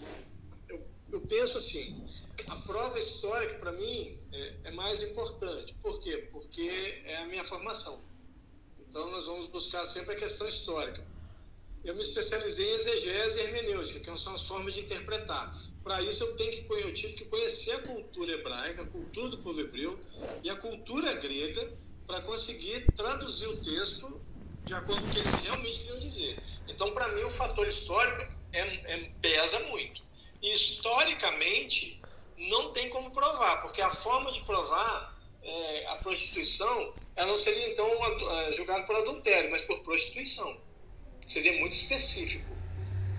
eu, eu penso assim, a prova histórica para mim é, é, mais importante. Por quê? Porque é a minha formação. Então nós vamos buscar sempre a questão histórica. Eu me especializei em exegese e hermenêutica, que são as formas de interpretar. Para isso eu, tenho que, eu tive que conhecer a cultura hebraica, a cultura do povo hebreu e a cultura grega para conseguir traduzir o texto de acordo com o que eles realmente queriam dizer. Então, para mim, o fator histórico é, é, pesa muito. E, historicamente, não tem como provar, porque a forma de provar é, a prostituição, ela não seria, então, é, julgada por adultério, mas por prostituição. Seria muito específico,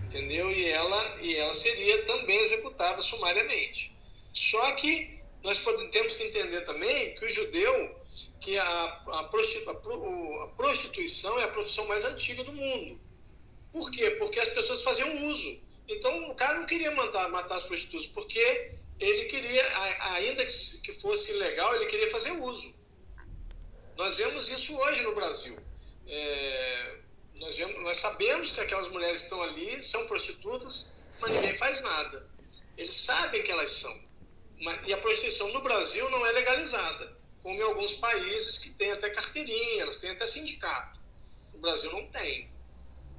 entendeu? E ela, e ela seria também executada sumariamente. Só que nós podemos, temos que entender também que o judeu que a, a, prostituição é a profissão mais antiga do mundo. Por quê? Porque as pessoas faziam uso. Então, o cara não queria mandar, matar as prostitutas, porque ele queria, ainda que fosse ilegal, ele queria fazer uso. Nós vemos isso hoje no Brasil. É, nós, vemos, nós sabemos que aquelas mulheres estão ali, são prostitutas, mas ninguém faz nada. Eles sabem que elas são. E a prostituição no Brasil não é legalizada como em alguns países que têm até carteirinha, elas têm até sindicato. O Brasil não tem.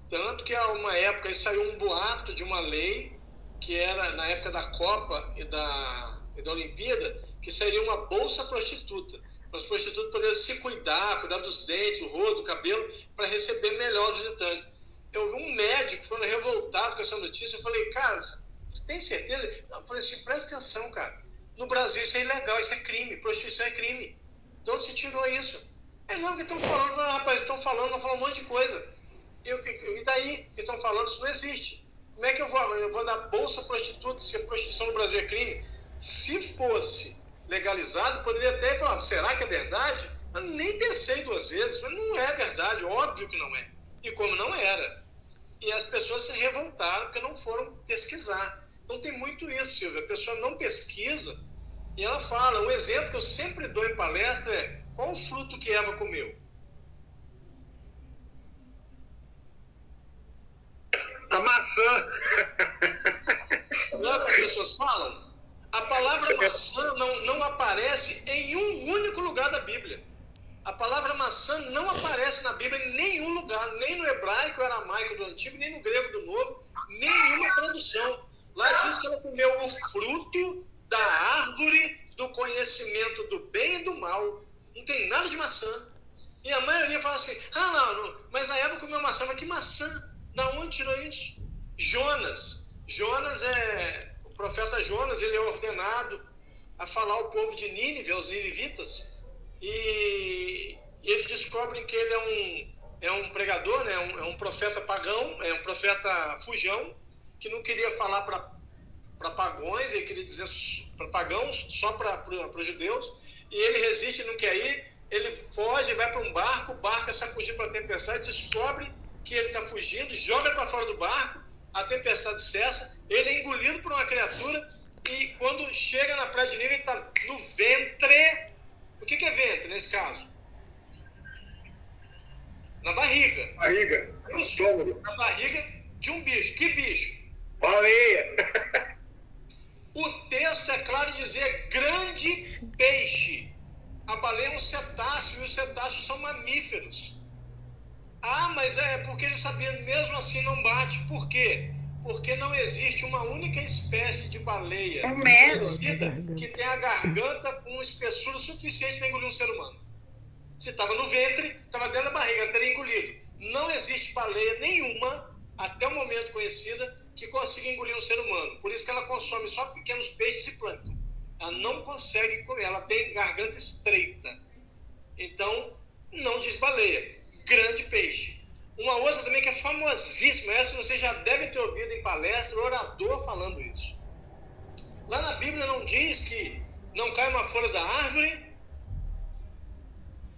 Tanto que há uma época aí saiu um boato de uma lei que era na época da Copa e da, e da Olimpíada, que seria uma bolsa prostituta. Para os prostitutos poderem se cuidar, cuidar dos dentes, do rosto, do cabelo, para receber melhor os visitantes. Eu vi um médico falando revoltado com essa notícia. Eu falei, cara, tem certeza? Eu falei assim, presta atenção, cara no Brasil isso é ilegal, isso é crime, prostituição é crime. De onde se tirou isso? É não que estão falando, não, rapaz, estão falando, estão falando um monte de coisa. Eu, e daí que estão falando, isso não existe. Como é que eu vou, eu vou dar bolsa prostituta se a prostituição no Brasil é crime? Se fosse legalizado, poderia até falar, será que é verdade? Eu nem pensei duas vezes, mas não é verdade, óbvio que não é. E como não era. E as pessoas se revoltaram porque não foram pesquisar. Então tem muito isso, Silvia. A pessoa não pesquisa e ela fala. Um exemplo que eu sempre dou em palestra é qual o fruto que Eva comeu? A maçã. Não é o que as pessoas falam? A palavra maçã não, não aparece em um único lugar da Bíblia. A palavra maçã não aparece na Bíblia em nenhum lugar, nem no hebraico, aramaico do Antigo, nem no grego do Novo, nenhuma tradução. Lá diz que ela comeu o fruto da árvore do conhecimento do bem e do mal. Não tem nada de maçã. E a maioria fala assim: ah, não, não mas a Eva comeu maçã. Mas que maçã? Da onde tirou isso? Jonas. Jonas é. O profeta Jonas, ele é ordenado a falar ao povo de Nínive, aos ninivitas. E, eles descobrem que ele é um, é um pregador, né? é, um, é um profeta pagão, é um profeta fujão que não queria falar para pagões, ele queria dizer para pagãos, só para os judeus, e ele resiste, não quer ir, ele foge, vai para um barco, o barco é sacudido para a tempestade, descobre que ele está fugindo, joga para fora do barco, a tempestade cessa, ele é engolido por uma criatura, e quando chega na praia de Nível, ele está no ventre. O que, que é ventre nesse caso? Na barriga. Barriga. Na barriga de um bicho. Que bicho? Baleia! o texto é claro dizer grande peixe. A baleia é um cetáceo e os cetáceos são mamíferos. Ah, mas é porque ele sabia, mesmo assim não bate. Por quê? Porque não existe uma única espécie de baleia é conhecida que tenha a garganta com espessura suficiente para engolir um ser humano. Se estava no ventre, estava dentro da barriga, teria engolido. Não existe baleia nenhuma, até o momento conhecida, que consiga engolir um ser humano. Por isso que ela consome só pequenos peixes e plâncton. Ela não consegue comer, ela tem garganta estreita. Então, não diz baleia. Grande peixe. Uma outra também que é famosíssima, essa você já deve ter ouvido em palestra, orador falando isso. Lá na Bíblia não diz que não cai uma folha da árvore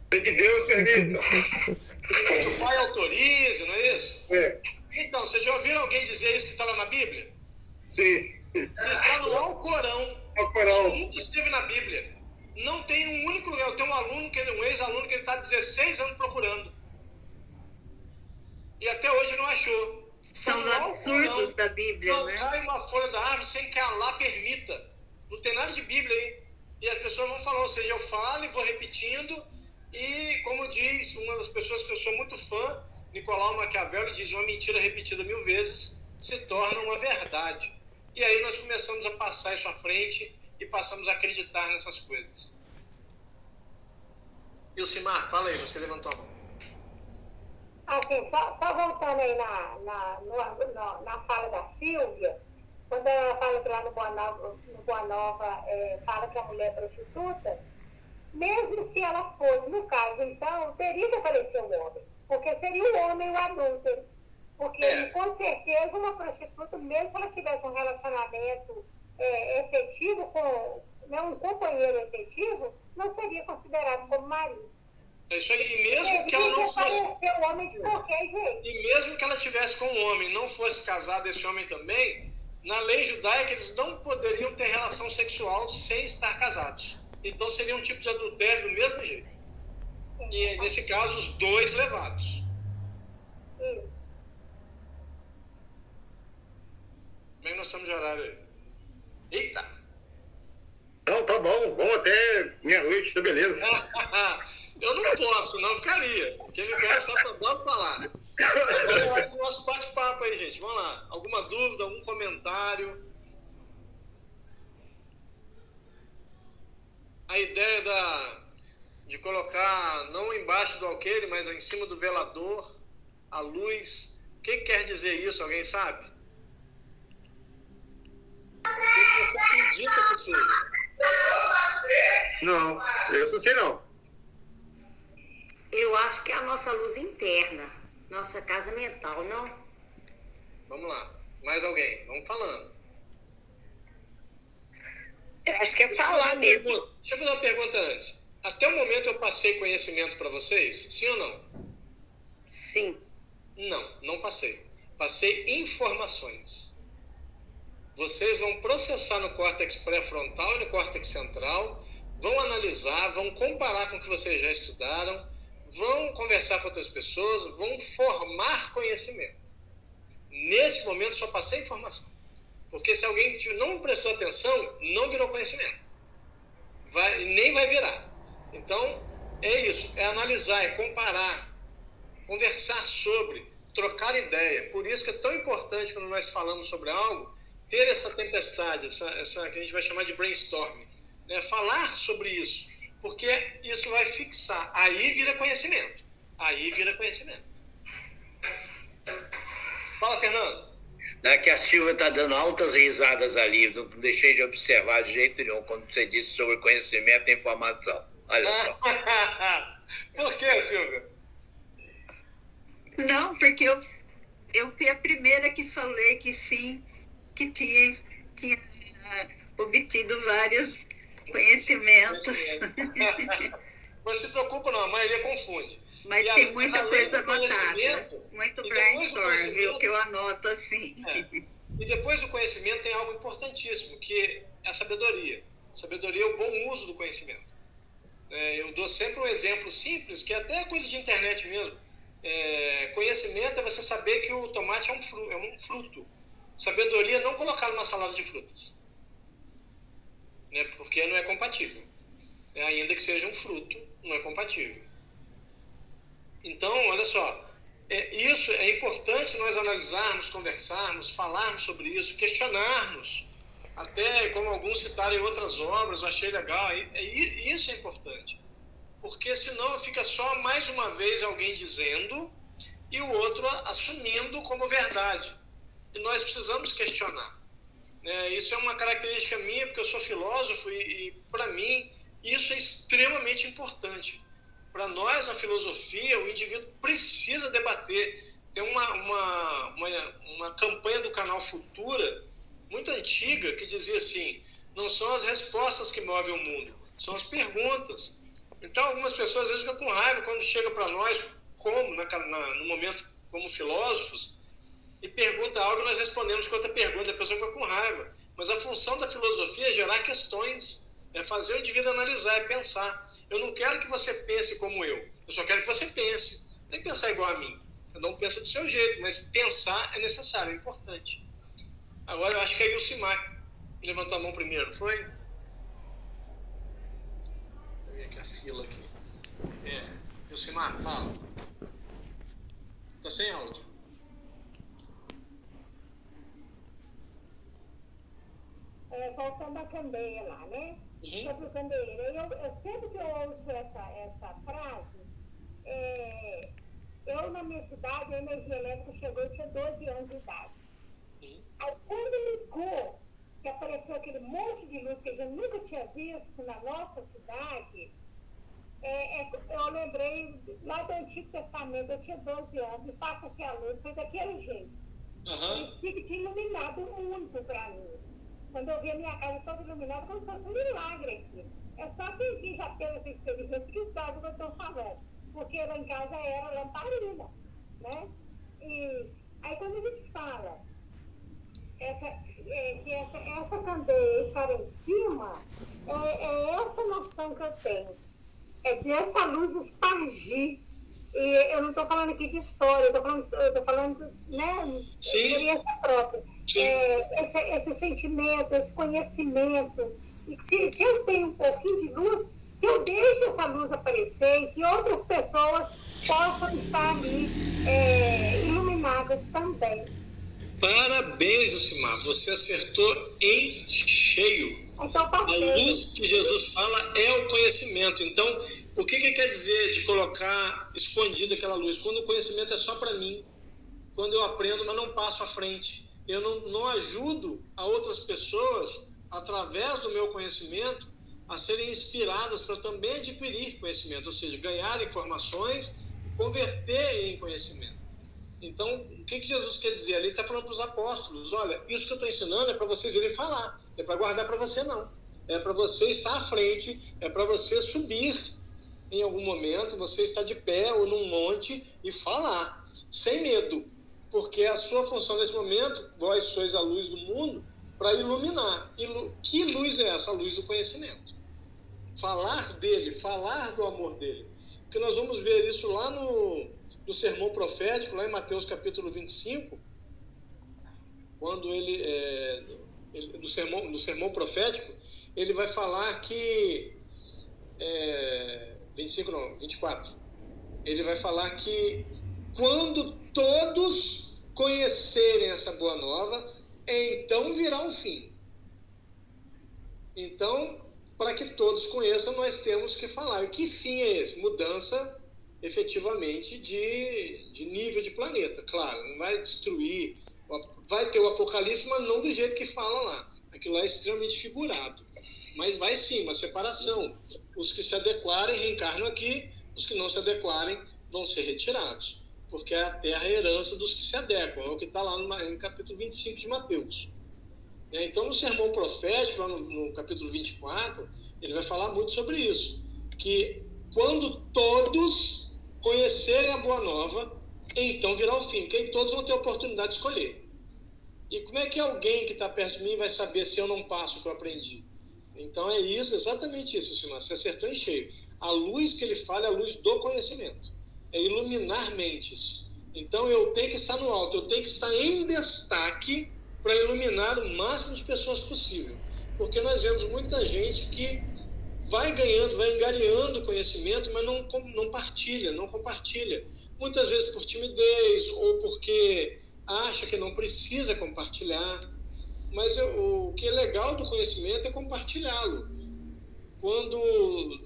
Que Deus permita. Que o Pai autorize, não é isso? É. Então, vocês já ouviram alguém dizer isso que está lá na Bíblia? Sim. Está no Alcorão. Alcorão. Nunca esteve na Bíblia. Não tem um único lugar. Eu tenho um aluno, que, um ex-aluno, que ele está 16 anos procurando. E até hoje não achou. São os absurdos da Bíblia, não né? Não cai uma folha da árvore sem que Allah permita. Não tem nada de Bíblia aí. E as pessoas vão falar, ou seja, eu falo e vou repetindo. E, como diz uma das pessoas que eu sou muito fã, Nicolau Maquiavel, diz uma mentira repetida mil vezes se torna uma verdade. E aí nós começamos a passar isso à frente e passamos a acreditar nessas coisas. E o Simar, fala aí, você levantou a mão. Assim, só, só voltando aí na, na, no, na fala da Silvia, quando ela fala que lá no Boa Nova, no Boa Nova é, fala que a mulher é prostituta, mesmo se ela fosse, no caso, então, teria que aparecer o homem, porque seria o homem o adúltero. Porque, é. com certeza, uma prostituta, mesmo se ela tivesse um relacionamento é, efetivo com né, um companheiro efetivo, não seria considerado como marido. É isso aí, e mesmo que ela não fosse. o homem de qualquer jeito. E mesmo que ela tivesse com um homem não fosse casada esse homem também, na lei judaica eles não poderiam ter relação sexual sem estar casados. Então seria um tipo de adultério do mesmo jeito. E nesse caso, os dois levados. Isso. Como é que nós estamos de horário aí? Eita! Não, tá bom, vamos até meia-noite, tá beleza. Eu não posso, não ficaria. Quem me conhece só pra dar falar. Vamos o nosso bate-papo aí, gente. Vamos lá. Alguma dúvida, algum comentário? A ideia da, de colocar não embaixo do alqueire, mas em cima do velador, a luz. O que quer dizer isso? Alguém sabe? O que você acredita que seja? Não, eu não sei não. Eu acho que é a nossa luz interna, nossa casa mental, não? Vamos lá. Mais alguém? Vamos falando. Eu acho que é falar mesmo. Deixa eu fazer uma pergunta antes. Até o momento eu passei conhecimento para vocês? Sim ou não? Sim. Não, não passei. Passei informações. Vocês vão processar no córtex pré-frontal e no córtex central, vão analisar, vão comparar com o que vocês já estudaram, vão conversar com outras pessoas, vão formar conhecimento. Nesse momento só passei informação. Porque se alguém não prestou atenção, não virou conhecimento. Vai, nem vai virar. Então, é isso, é analisar, é comparar, conversar sobre, trocar ideia. Por isso que é tão importante quando nós falamos sobre algo, ter essa tempestade, essa, essa que a gente vai chamar de brainstorming. Né? Falar sobre isso porque isso vai fixar. Aí vira conhecimento. Aí vira conhecimento. Fala, Fernando. É que a Silvia está dando altas risadas ali, não deixei de observar de jeito nenhum quando você disse sobre conhecimento e informação. Olha só. Por que, Silvia? Não, porque eu, eu fui a primeira que falei que sim, que tinha, tinha uh, obtido várias conhecimentos. Não se preocupa não, a maioria confunde. Mas e tem muita coisa anotada, muito brainstorm, viu, que eu anoto assim. É. E depois do conhecimento tem algo importantíssimo, que é a sabedoria. Sabedoria é o bom uso do conhecimento. É, eu dou sempre um exemplo simples, que é até coisa de internet mesmo. É, conhecimento é você saber que o tomate é um, fruto, é um fruto. Sabedoria é não colocar numa salada de frutas né, porque não é compatível. É, ainda que seja um fruto, não é compatível. Então, olha só, é, isso é importante nós analisarmos, conversarmos, falarmos sobre isso, questionarmos. Até como alguns citaram em outras obras, eu achei legal. É, é, isso é importante. Porque senão fica só mais uma vez alguém dizendo e o outro assumindo como verdade. E nós precisamos questionar. É, isso é uma característica minha, porque eu sou filósofo e, e para mim, isso é extremamente importante. Para nós, na filosofia, o indivíduo precisa debater. Tem uma, uma, uma, uma campanha do canal Futura, muito antiga, que dizia assim: não são as respostas que movem o mundo, são as perguntas. Então, algumas pessoas às vezes ficam com raiva quando chega para nós, como na, na, no momento como filósofos, e pergunta algo, nós respondemos com outra pergunta, a pessoa fica com raiva. Mas a função da filosofia é gerar questões, é fazer o indivíduo analisar, é pensar. Eu não quero que você pense como eu, eu só quero que você pense. Tem que pensar igual a mim. Cada um pensa do seu jeito, mas pensar é necessário, é importante. Agora, eu acho que é Ilcimar levantou a mão primeiro, foi? Deixa eu ver aqui a fila aqui. É, Ilcimar, fala. Tá sem áudio. É, voltando à candeia lá, né? Uhum. Sobre o candeeiro. Eu, eu, sempre que eu ouço essa, essa frase, é, eu na minha cidade, a energia elétrica chegou, eu tinha 12 anos de idade. Aí quando ligou, que apareceu aquele monte de luz que a gente nunca tinha visto na nossa cidade, é, é, eu lembrei lá do Antigo Testamento, eu tinha 12 anos, e faça-se a luz, foi daquele jeito. Uhum. O Espírito tinha iluminado muito para mim. Quando eu vi a minha casa toda iluminada, como se fosse um milagre aqui. É só quem, quem já teve essa experiência que sabe o que eu estou falando. Porque lá em casa era lamparina, né? E aí quando a gente fala essa, é, que essa, essa candeia estar em cima, é, é essa noção que eu tenho. É dessa luz espargir e eu não estou falando aqui de história, eu estou falando, eu falando né, de experiência própria. É, esse, esse sentimento, esse conhecimento. E que se, se eu tenho um pouquinho de luz, que eu deixe essa luz aparecer e que outras pessoas possam estar ali é, iluminadas também. Parabéns, Lucimar. Você acertou em cheio. Então, a luz que Jesus fala é o conhecimento. Então, o que, que quer dizer de colocar escondida aquela luz? Quando o conhecimento é só para mim, quando eu aprendo, mas não passo à frente. Eu não, não ajudo a outras pessoas, através do meu conhecimento, a serem inspiradas para também adquirir conhecimento, ou seja, ganhar informações e converter em conhecimento. Então, o que, que Jesus quer dizer? Ali está falando para os apóstolos: olha, isso que eu estou ensinando é para vocês irem falar, é para guardar para você, não. É para você estar à frente, é para você subir em algum momento você está de pé ou num monte e falar, sem medo, porque a sua função nesse momento, vós sois a luz do mundo, para iluminar. Ilu que luz é essa? A luz do conhecimento. Falar dele, falar do amor dele. Porque nós vamos ver isso lá no, no sermão profético, lá em Mateus capítulo 25, quando ele, é, ele no, sermão, no sermão profético, ele vai falar que. É, 25 não, 24. Ele vai falar que quando todos conhecerem essa boa nova, então virá o fim. Então, para que todos conheçam, nós temos que falar. E que fim é esse? Mudança efetivamente de, de nível de planeta. Claro, não vai destruir, vai ter o apocalipse, mas não do jeito que fala lá. Aquilo lá é extremamente figurado. Mas vai sim, uma separação. Os que se adequarem reencarnam aqui, os que não se adequarem vão ser retirados. Porque a terra é herança dos que se adequam, é o que está lá no, no, capítulo 25 de Mateus. É, então, no sermão profético, lá no, no capítulo 24, ele vai falar muito sobre isso. Que quando todos conhecerem a boa nova, então virá o fim, porque aí todos vão ter a oportunidade de escolher. E como é que alguém que está perto de mim vai saber se eu não passo o que eu aprendi? Então é isso, exatamente isso, Simão. Você acertou em cheio. A luz que ele fala é a luz do conhecimento. É iluminar mentes. Então eu tenho que estar no alto, eu tenho que estar em destaque para iluminar o máximo de pessoas possível. Porque nós vemos muita gente que vai ganhando, vai engariando conhecimento, mas não, não partilha, não compartilha. Muitas vezes por timidez ou porque acha que não precisa compartilhar mas eu, o que é legal do conhecimento é compartilhá-lo. Quando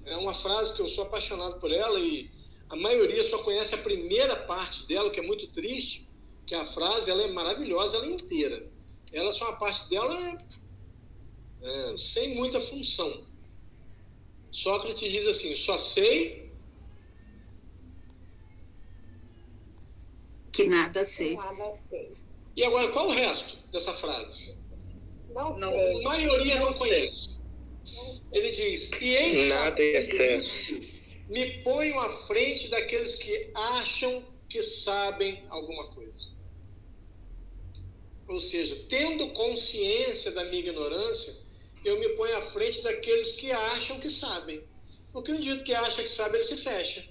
é uma frase que eu sou apaixonado por ela e a maioria só conhece a primeira parte dela, que é muito triste, que a frase ela é maravilhosa, ela é inteira. Ela só uma parte dela é, é, sem muita função. Sócrates diz assim: só sei que nada sei. Nada sei. E agora qual o resto dessa frase? Não, não a maioria não, não conhece. Ele diz, e em Nada é certo. me ponho à frente daqueles que acham que sabem alguma coisa. Ou seja, tendo consciência da minha ignorância, eu me ponho à frente daqueles que acham que sabem. Porque o indivíduo que acha que sabe, ele se fecha.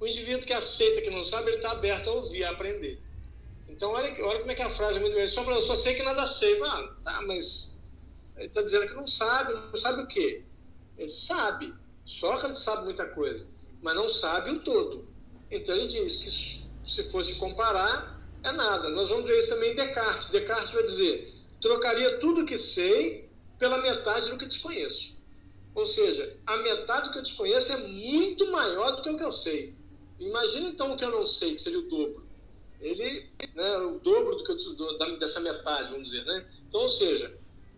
O indivíduo que aceita que não sabe, ele está aberto a ouvir, a aprender. Então, olha, olha como é que a frase é muito bem. Só para eu só sei que nada sei. Ah, tá, mas ele está dizendo que não sabe. Não sabe o quê? Ele sabe. Sócrates sabe muita coisa, mas não sabe o todo. Então, ele diz que se fosse comparar, é nada. Nós vamos ver isso também em Descartes. Descartes vai dizer: trocaria tudo que sei pela metade do que desconheço. Ou seja, a metade do que eu desconheço é muito maior do que o que eu sei. Imagina então o que eu não sei, que seria o dobro. Ele, né, o dobro do que eu, do, dessa metade, vamos dizer, né? Então, ou seja,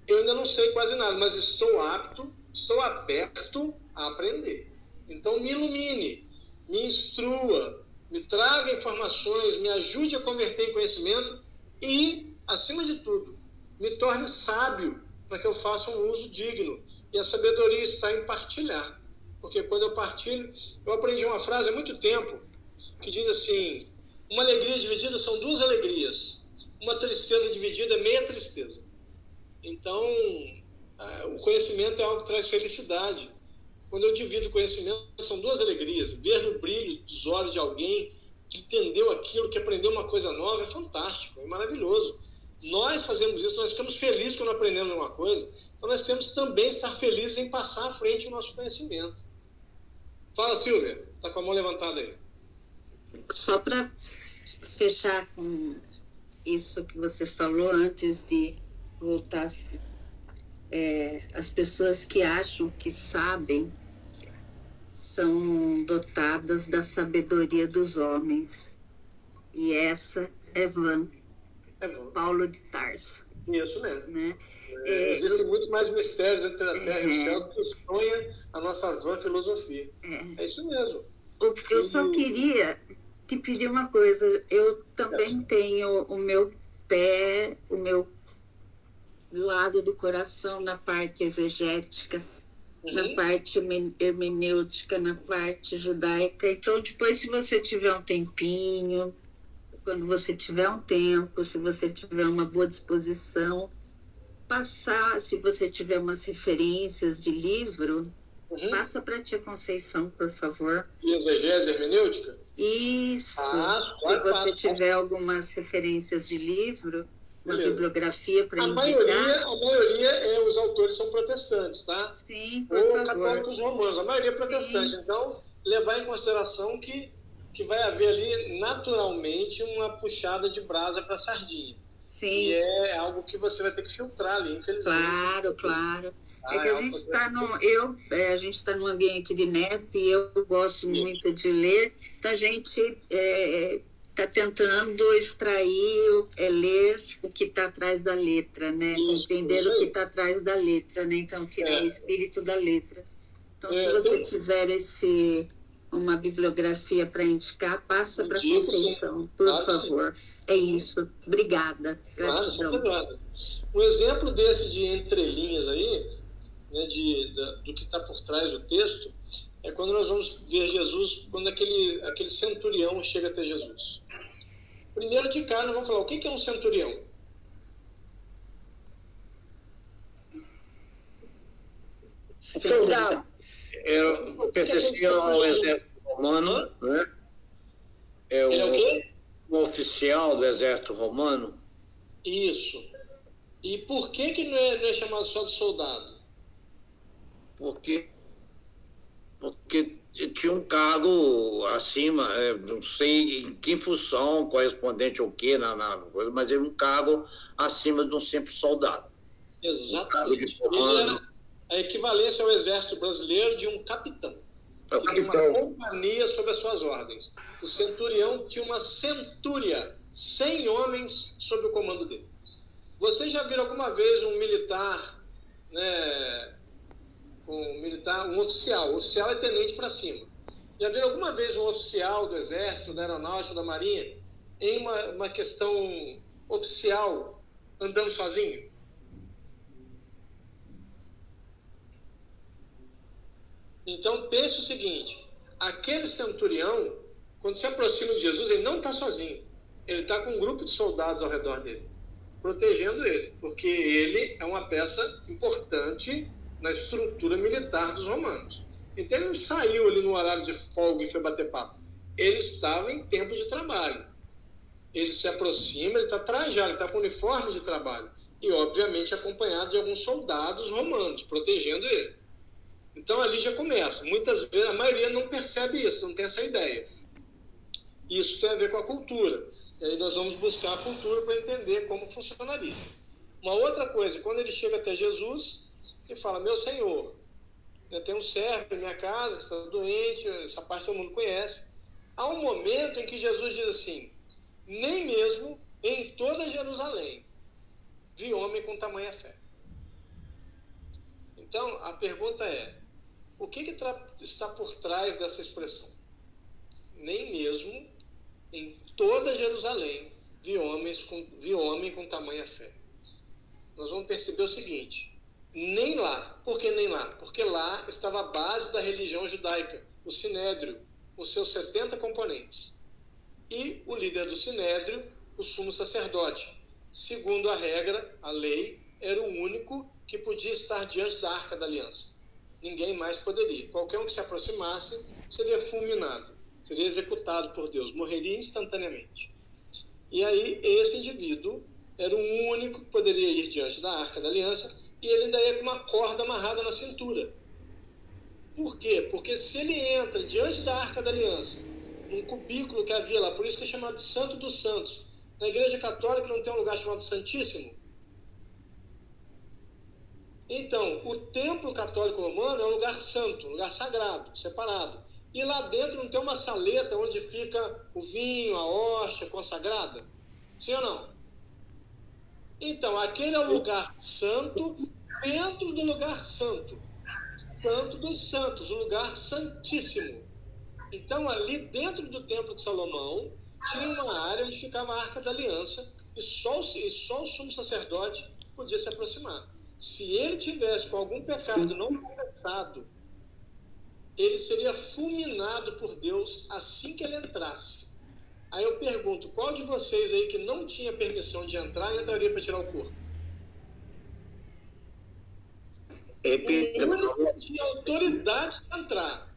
eu ainda não sei quase nada, mas estou apto, estou aberto a aprender. Então, me ilumine, me instrua, me traga informações, me ajude a converter em conhecimento e, acima de tudo, me torne sábio para que eu faça um uso digno. E a sabedoria está em partilhar. Porque quando eu partilho, eu aprendi uma frase há muito tempo que diz assim: uma alegria dividida são duas alegrias, uma tristeza dividida é meia tristeza. Então, o conhecimento é algo que traz felicidade. Quando eu divido conhecimento, são duas alegrias. Ver no brilho dos olhos de alguém que entendeu aquilo, que aprendeu uma coisa nova, é fantástico, é maravilhoso. Nós fazemos isso, nós ficamos felizes quando aprendemos uma coisa, então nós temos também estar felizes em passar à frente o nosso conhecimento. Fala, Silvia, está com a mão levantada aí. Só para fechar com isso que você falou antes de voltar, é, as pessoas que acham que sabem são dotadas da sabedoria dos homens. E essa é Van, Paulo de Tarso. Isso mesmo. Né? É, é Existem muito mais mistérios entre a terra é, e o céu do que sonha a nossa vã filosofia. É. é isso mesmo. Eu só queria te pedir uma coisa. Eu também tenho o meu pé, o meu lado do coração na parte exegética na uhum. parte hermenêutica, na parte judaica. Então, depois, se você tiver um tempinho, quando você tiver um tempo, se você tiver uma boa disposição, passar, se você tiver umas referências de livro, uhum. passa para a tia Conceição, por favor. E exegese hermenêutica? Isso. Ah, se você tiver algumas referências de livro, uma Beleza. bibliografia para indicar. Maioria, a maioria é os autores são protestantes, tá? Sim, por Ou favor. católicos romanos, a maioria é protestante. Sim. Então, levar em consideração que, que vai haver ali naturalmente uma puxada de brasa para sardinha. Sim. E é algo que você vai ter que filtrar ali, infelizmente. Claro, claro. Ah, é que a é gente está no, eu, é, a gente está num ambiente de neto e eu gosto muito de ler. Então a gente é, está tentando extrair, é, ler o que está atrás da letra, né? Isso, Compreender isso o que está atrás da letra, né? Então, tirar é. o espírito da letra. Então, é, se você tiver esse uma bibliografia para indicar, passa para Conceição, por claro, favor. Sim. É isso. Obrigada. Gratidão. Claro, um exemplo desse de entrelinhas aí, né, de, da, do que está por trás do texto, é quando nós vamos ver Jesus, quando aquele, aquele centurião chega até Jesus. Primeiro de cara, nós vamos falar o que é um centurião. Soldado. Eu pertencia ao exército romano, né? É o, Ele é o quê? Um oficial do exército romano. Isso. E por que, que não, é, não é chamado só de soldado? Porque, porque tinha um cargo acima, é, não sei em que função, correspondente ao que na, na coisa, mas é um cargo acima de um simples soldado. Exatamente. Um a equivalência ao exército brasileiro de um capitão. É que capitão. uma companhia sob as suas ordens. O centurião tinha uma centúria, 100 homens sob o comando dele. Vocês já viram alguma vez um militar né, um militar, um oficial. O oficial é tenente para cima. Já viram alguma vez um oficial do Exército, da Aeronáutica, da Marinha, em uma, uma questão oficial, andando sozinho? Então, pense o seguinte: aquele centurião, quando se aproxima de Jesus, ele não está sozinho. Ele está com um grupo de soldados ao redor dele, protegendo ele, porque ele é uma peça importante na estrutura militar dos romanos. Então ele não saiu ali no horário de folga e foi bater papo. Ele estava em tempo de trabalho. Ele se aproxima, ele está trajado, ele está com uniforme de trabalho. E, obviamente, acompanhado de alguns soldados romanos, protegendo ele. Então ali já começa. Muitas vezes, a maioria não percebe isso, não tem essa ideia. Isso tem a ver com a cultura. E aí nós vamos buscar a cultura para entender como funcionaria. Uma outra coisa, quando ele chega até Jesus e fala: Meu Senhor, eu tenho um servo em minha casa que está doente, essa parte todo mundo conhece. Há um momento em que Jesus diz assim: Nem mesmo em toda Jerusalém vi homem com tamanha fé. Então, a pergunta é: o que, que está por trás dessa expressão? Nem mesmo em toda Jerusalém vi, homens com, vi homem com tamanha fé. Nós vamos perceber o seguinte: nem lá. Por que nem lá? Porque lá estava a base da religião judaica, o Sinédrio, com seus 70 componentes. E o líder do Sinédrio, o sumo sacerdote. Segundo a regra, a lei, era o único que podia estar diante da arca da aliança ninguém mais poderia. Qualquer um que se aproximasse seria fulminado, seria executado por Deus, morreria instantaneamente. E aí, esse indivíduo era o único que poderia ir diante da arca da aliança e ele ainda ia com uma corda amarrada na cintura. Por quê? Porque se ele entra diante da arca da aliança, um cubículo que havia lá, por isso que é chamado Santo dos Santos. Na Igreja Católica não tem um lugar chamado Santíssimo? Então, o templo católico romano é um lugar santo, um lugar sagrado, separado. E lá dentro não tem uma saleta onde fica o vinho, a hóstia consagrada? Sim ou não? Então, aquele é o lugar santo dentro do lugar santo. Santo dos santos, o lugar santíssimo. Então, ali dentro do templo de Salomão, tinha uma área onde ficava a arca da aliança e só, e só o sumo sacerdote podia se aproximar se ele tivesse com algum pecado não confessado, ele seria fulminado por Deus assim que ele entrasse. Aí eu pergunto, qual de vocês aí que não tinha permissão de entrar entraria para tirar o corpo? Repita. O único que tinha autoridade de entrar.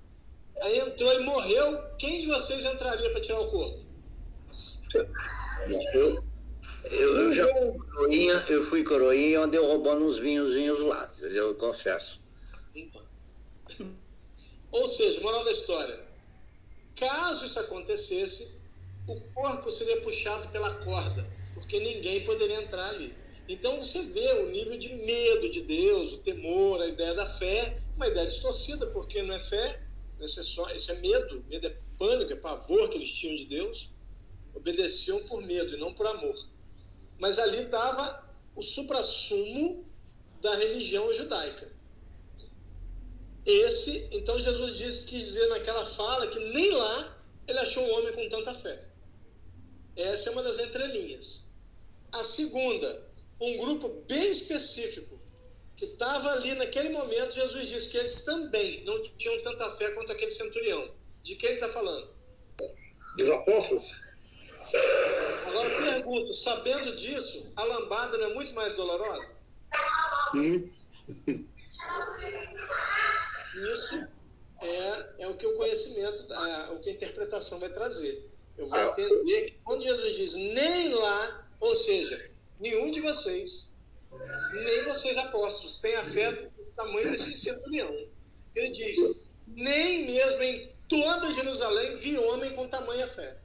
Aí entrou e morreu. Quem de vocês entraria para tirar o corpo? Eu, eu, eu já fui coroinha, eu fui coroinha andei roubando uns vinhozinhos lá, eu confesso. Então. Ou seja, moral da história, caso isso acontecesse, o corpo seria puxado pela corda, porque ninguém poderia entrar ali. Então você vê o nível de medo de Deus, o temor, a ideia da fé, uma ideia distorcida, porque não é fé, isso é, só, isso é medo, medo é pânico, é pavor que eles tinham de Deus. Obedeciam por medo e não por amor mas ali estava o suprassumo da religião judaica. Esse, então Jesus disse, quis dizer naquela fala que nem lá ele achou um homem com tanta fé. Essa é uma das entrelinhas. A segunda, um grupo bem específico, que estava ali naquele momento, Jesus disse que eles também não tinham tanta fé quanto aquele centurião. De quem ele está falando? Dos apóstolos? Agora eu pergunto, sabendo disso, a lambada não é muito mais dolorosa? Hum. Isso é, é o que o conhecimento, é, o que a interpretação vai trazer. Eu vou entender que quando Jesus diz nem lá, ou seja, nenhum de vocês, nem vocês apóstolos, tem a fé do tamanho desse centurião. Ele diz, nem mesmo em toda Jerusalém vi homem com tamanha fé.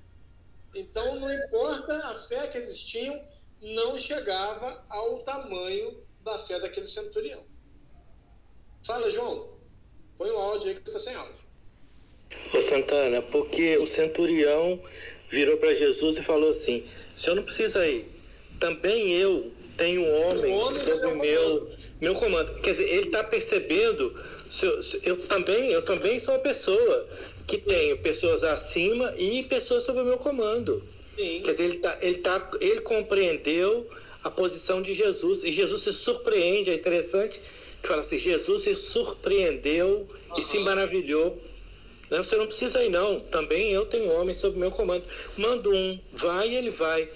Então, não importa a fé que eles tinham, não chegava ao tamanho da fé daquele centurião. Fala, João. Põe o áudio aí que está sem áudio. Ô Santana, porque o centurião virou para Jesus e falou assim: o senhor não precisa ir. Também eu tenho um homem, um homem sob o meu, meu comando. Quer dizer, ele está percebendo. Eu, eu, também, eu também sou uma pessoa que tenho pessoas acima e pessoas sob o meu comando. Sim. Quer dizer, ele, tá, ele, tá, ele compreendeu a posição de Jesus e Jesus se surpreende, é interessante que fala assim, Jesus se surpreendeu uhum. e se maravilhou Você não precisa ir, não. Também eu tenho homens sob meu comando. Mando um, vai, ele vai.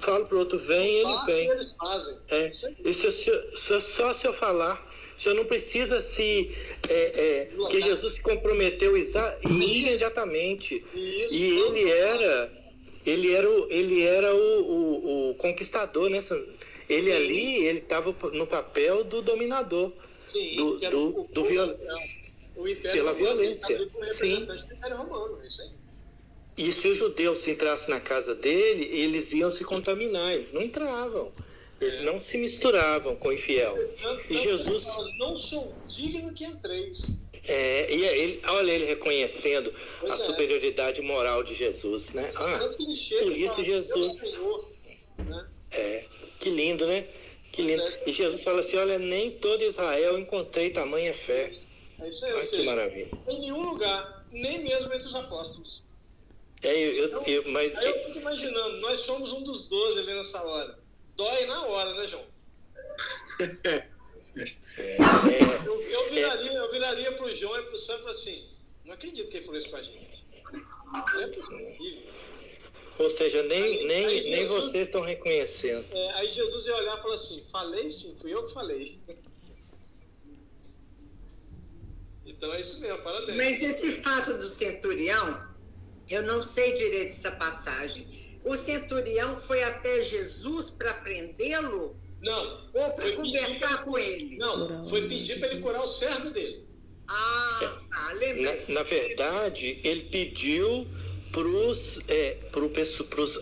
Falo pro outro, vem, ele vem. eles fazem. É. E se, se, se, só se eu falar, você não precisa se. É, é, que Jesus se comprometeu imediatamente. Isso, e ele era. Ele era o, ele era o, o, o conquistador, né? Ele Sim. ali, ele estava no papel do dominador. Sim, do, do, do, viol... o Império pela violência. Sim. Do Império Romano, é isso aí. E se os judeus se entrassem na casa dele, eles iam se contaminar, eles não entravam. Eles é. não se misturavam com o infiel. e Jesus. Não sou digno que entreis. É, e ele, olha ele reconhecendo pois a é. superioridade moral de Jesus, né? Ah, por isso Jesus. Senhor, né? É, que lindo, né? Que lindo. É, e Jesus fala assim: olha, nem todo Israel encontrei tamanha fé. É isso aí, Olha que maravilha. Em nenhum lugar, nem mesmo entre os apóstolos. É, eu, eu, então, eu, mas... Aí eu fico imaginando, nós somos um dos doze ali nessa hora. Dói na hora, né, João? É, eu, eu, viraria, eu viraria pro João e pro Sam assim, não acredito que ele falou isso pra gente. Não é possível. Ou seja, nem, aí, nem, aí Jesus, nem vocês estão reconhecendo. É, aí Jesus ia olhar e falar assim, falei sim, fui eu que falei. Então é isso mesmo, parabéns. Mas esse fato do centurião, eu não sei direito essa passagem. O centurião foi até Jesus para prendê-lo? Não. Ou para conversar com ele? Não, foi pedir para ele curar o servo dele. Ah, tá, lembrei. Na, na verdade, ele pediu para os é, pro,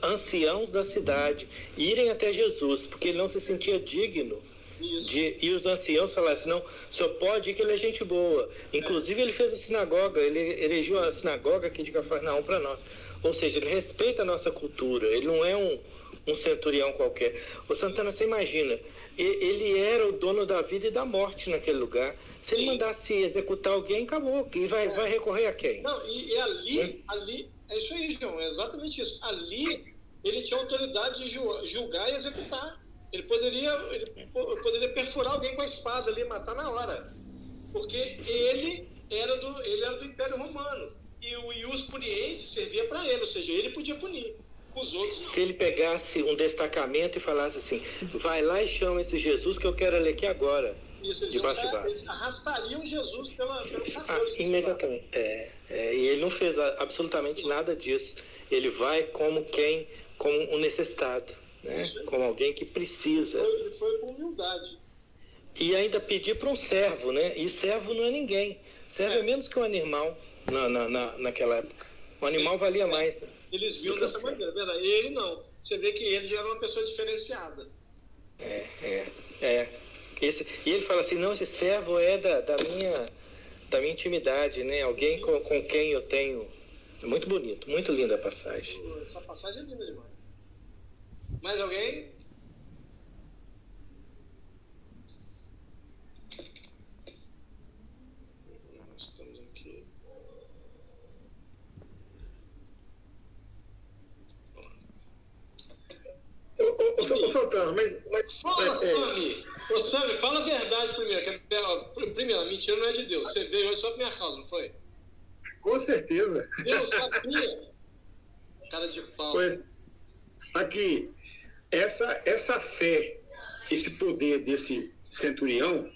anciãos da cidade irem até Jesus, porque ele não se sentia digno. De, e os anciãos falaram assim, não, só pode ir que ele é gente boa. Inclusive, é. ele fez a sinagoga, ele erigiu a sinagoga aqui de Cafarnaum para nós. Ou seja, ele respeita a nossa cultura, ele não é um, um centurião qualquer. O Santana, você imagina, ele era o dono da vida e da morte naquele lugar. Se ele mandasse executar alguém, acabou. E vai, é. vai recorrer a quem? Não, e, e ali, hum? ali, é isso aí, João, é exatamente isso. Ali ele tinha autoridade de julgar e executar. Ele poderia, ele poderia perfurar alguém com a espada ali, matar na hora. Porque ele era do, ele era do Império Romano. E o ius puniente servia para ele, ou seja, ele podia punir. Os outros não. Se ele pegasse um destacamento e falasse assim, vai lá e chama esse Jesus que eu quero ele aqui agora. Isso, eles, de iam, eles arrastariam Jesus pela, pelo ah, Imediatamente. É, é, e ele não fez absolutamente nada disso. Ele vai como quem, como um necessitado, né? como alguém que precisa. Ele foi com humildade. E ainda pedir para um servo, né? E servo não é ninguém. Servo é, é menos que um animal na, na, na, naquela época. O animal eles, valia mais. Né? Eles viam dessa maneira, verdade. Ele não. Você vê que ele já era uma pessoa diferenciada. É, é, é. Esse, e ele fala assim, não, esse servo é da, da, minha, da minha intimidade, né? Alguém com, com quem eu tenho. Muito bonito, muito linda a passagem. Essa passagem é linda demais. Mais alguém? Nós estamos aqui. Ô, ô, ô, Santana, mas. mas Fala, é, Sami! Ô, Sami, fala a verdade primeiro. Que, é, primeiro, a mentira não é de Deus. Você veio hoje só pra minha causa, não foi? Com certeza. Eu sabia. Cara de pau. Pois, aqui, essa, essa fé, esse poder desse centurião,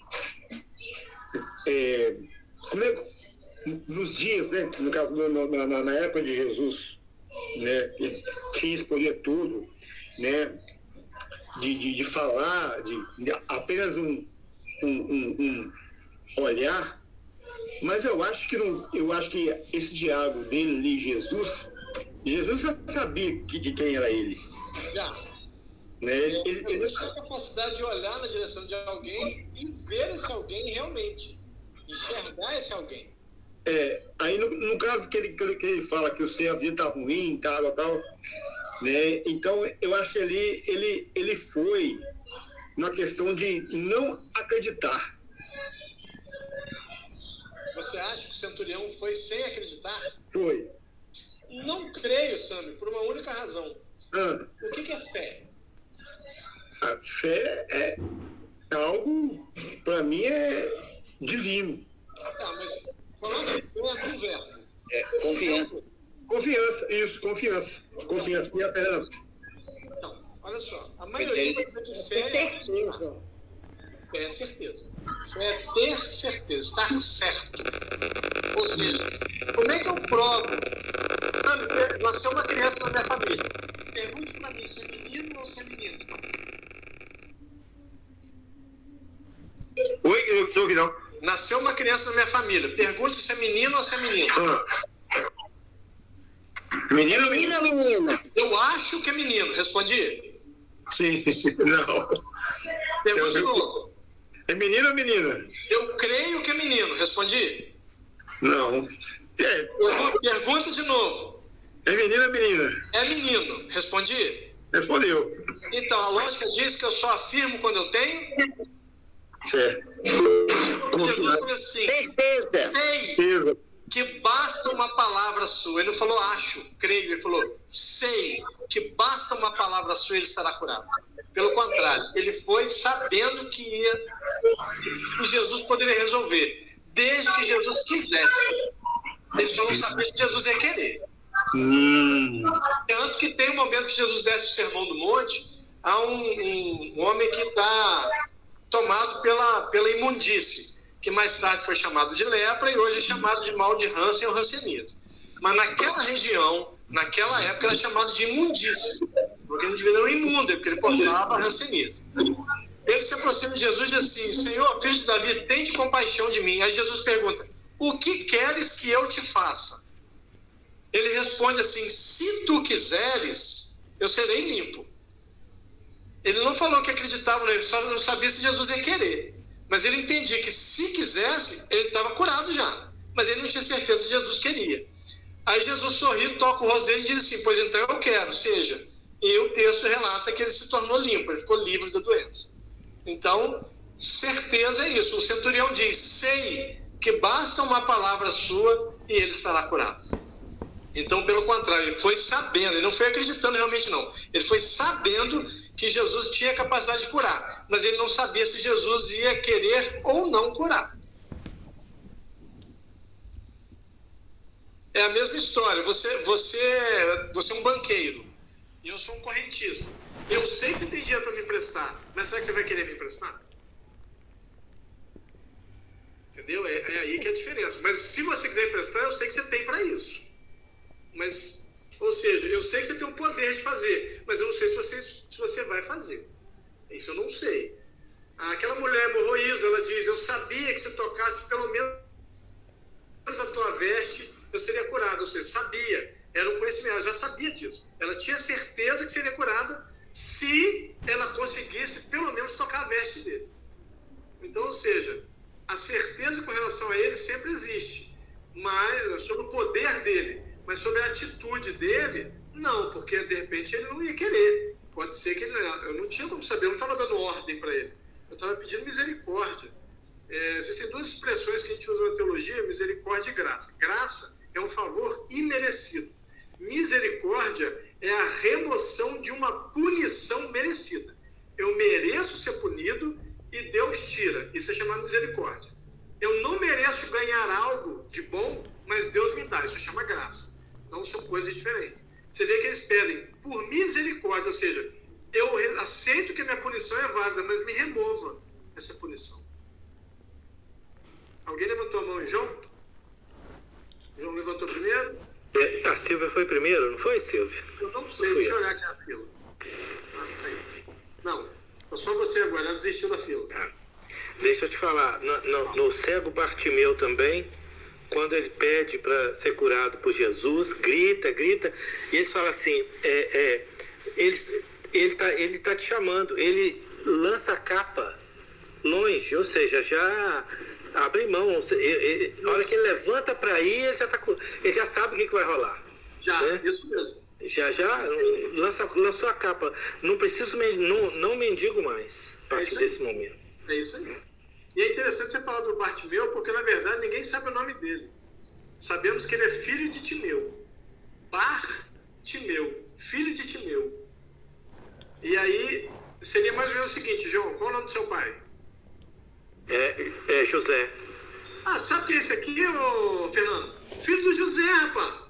é, como é, nos dias, né, no caso, na, na, na época de Jesus, né, ele tinha escolher tudo, né, de, de, de falar, de, de, apenas um, um, um, um, olhar, mas eu acho que não, eu acho que esse diálogo dele ali, Jesus, Jesus já sabia que, de quem era ele. Já. Né? Ele, ele, ele, ele tem a capacidade de olhar na direção de alguém e ver esse alguém realmente, enxergar esse alguém. É, aí no, no caso que ele, que ele fala que o ser a vida tá ruim, tal, tal, né? Então eu acho que ele, ele, ele foi na questão de não acreditar. Você acha que o centurião foi sem acreditar? Foi. Não creio, Sami, por uma única razão. Ah. O que, que é fé? A fé é algo, para mim, é divino. Tá, mas de fé um verbo. É, Confiança. Confiança, isso, confiança. Confiança. E a Fernanda? Então, olha só. A maioria vai fé. É certeza. Fé é certeza. Fé é ter certeza, estar certo. Ou seja, como é que eu provo? Sabe, nasceu uma criança na minha família. Pergunte para mim se é menino ou se é menino. Oi, eu não estou ouvindo. Nasceu uma criança na minha família. Pergunte se é menino ou se é menino. Ah. Menino ou Menino ou menina? Eu acho que é menino. Respondi? Sim, não. Eu- novo. É menino ou menina? Eu creio que é menino. Respondi? Não. É, Pergu- Pergunta de novo. é menino ou menina? É menino. Respondi? Respondeu. Então, a lógica diz que eu só afirmo quando eu tenho. Certo. Confiança. assim. Certeza. Sei Certeza. Que basta uma palavra sua. Ele não falou acho, creio. Ele falou sei que basta uma palavra sua ele estará curado. Pelo contrário, ele foi sabendo que ia, que Jesus poderia resolver, desde que Jesus quisesse. Ele só não sabia se Jesus ia querer. Tanto que tem um momento que Jesus desce o sermão do monte, há um, um- um homem que está tomado pela, pela imundície, que mais tarde foi chamado de lepra e hoje é chamado de mal de Hansen ou Hanseníase. Mas naquela região, naquela época, era chamado de imundície, porque o indivíduo era imundo, porque ele portava Hanseníase. Ele se aproxima de Jesus e diz assim, Senhor, filho de Davi, tente compaixão de mim. Aí Jesus pergunta, o que queres que eu te faça? Ele responde assim: Se tu quiseres, eu serei limpo. Ele não falou que acreditava nele, só não sabia se Jesus ia querer. Mas ele entendia que se quisesse, ele estava curado já. Mas ele não tinha certeza se Jesus queria. Aí Jesus sorri, toca o rosto dele e diz assim: Pois então eu quero. Seja, e o texto relata que ele se tornou limpo, ele ficou livre da doença. Então, certeza é isso. O centurião diz: Sei que basta uma palavra sua e ele estará curado. Então, pelo contrário, ele foi sabendo, ele não foi acreditando realmente, não. Ele foi sabendo que Jesus tinha capacidade de curar, mas ele não sabia se Jesus ia querer ou não curar. É a mesma história. Você, você, você é um banqueiro e eu sou um correntista. Eu sei que você tem dinheiro para me emprestar, mas será que você vai querer me emprestar? Entendeu? É, é aí que é a diferença. Mas se você quiser emprestar, eu sei que você tem para isso. Mas, ou seja, eu sei que você tem o poder de fazer, mas eu não sei se você, se você vai fazer. Isso eu não sei. Aquela mulher hemorroísa, ela diz: Eu sabia que se tocasse pelo menos a tua veste, eu seria curada. Ou seja, sabia. Era um conhecimento, ela já sabia disso. Ela tinha certeza que seria curada se ela conseguisse pelo menos tocar a veste dele. Então, ou seja, a certeza com relação a ele sempre existe, mas sobre o poder dele. Mas sobre a atitude dele, não, porque de repente ele não ia querer. Pode ser que ele. Eu não tinha como saber, eu não estava dando ordem para ele. Eu estava pedindo misericórdia. É, existem duas expressões que a gente usa na teologia: misericórdia e graça. Graça é um favor imerecido. Misericórdia é a remoção de uma punição merecida. Eu mereço ser punido e Deus tira. Isso é chamado misericórdia. Eu não mereço ganhar algo de bom, mas Deus me dá. Isso chama graça. Então são coisas diferentes. Você vê que eles pedem por misericórdia, ou seja, eu aceito que a minha punição é válida, mas me remova essa punição. Alguém levantou a mão, João? João levantou primeiro? É, A Silvia foi primeiro, não foi, Silvia? Eu não sei, Fui deixa eu olhar aqui a fila. Ah, não. Não, é só você agora, ela desistiu da fila. Deixa eu te falar, no, no- no cego Bartimeu também, quando ele pede para ser curado por Jesus, grita, grita, e ele fala assim, é, é, ele, ele, tá, ele tá te chamando, ele lança a capa longe, ou seja, já abre mão. ou se- ele- Na hora que ele levanta para ir, ele já, tá, ele já sabe o que, que vai rolar. Já, né? isso mesmo. Já, já lança, lançou a capa. Não preciso, não, não mendigo mais a partir aí. desse momento. É isso aí. E é interessante você falar do Bartimeu, porque na verdade ninguém sabe o nome dele. Sabemos que ele é filho de Timeu. Bartimeu, filho de Timeu. E aí seria mais ou menos o seguinte, João, qual é o nome do seu pai? É, é José. Ah, sabe quem é esse aqui, ô Fernando? Filho do José, rapaz.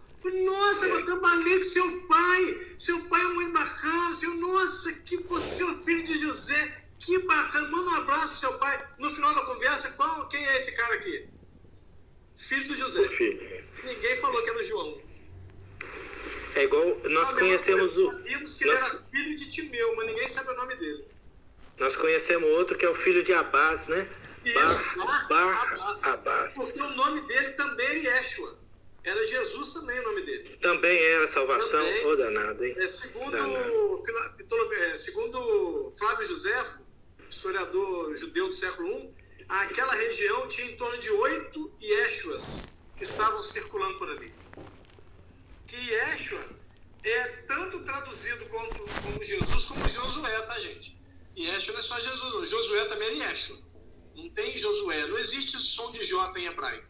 seu pai, seu pai é muito bacana, seu, nossa, que você é o filho de José, que bacana, manda um abraço pro seu pai. No final da conversa, qual, quem é esse cara aqui? Filho do José. Ninguém falou que era o João. É igual nós Não, conhecemos o. Sabíamos que nós, ele era filho de Timeu, mas ninguém sabe o nome dele. nós conhecemos outro que é o filho de Abás, né? Isso, Bar, Bar Abbas. Abbas. Porque o nome dele também era Yeshua. Era Jesus também o nome dele. Também era salvação, Também. ô danado, hein? É, segundo. Fila- é, segundo Flávio Josefo, historiador judeu do século I, aquela região tinha em torno de oito Yeshuas que estavam circulando por ali. Que Yeshua é tanto traduzido como, Jesus como Josué, tá, gente? Yeshua não é só Jesus, não. Josué também é Yeshua. Não tem Josué. Não existe som de J em hebraico.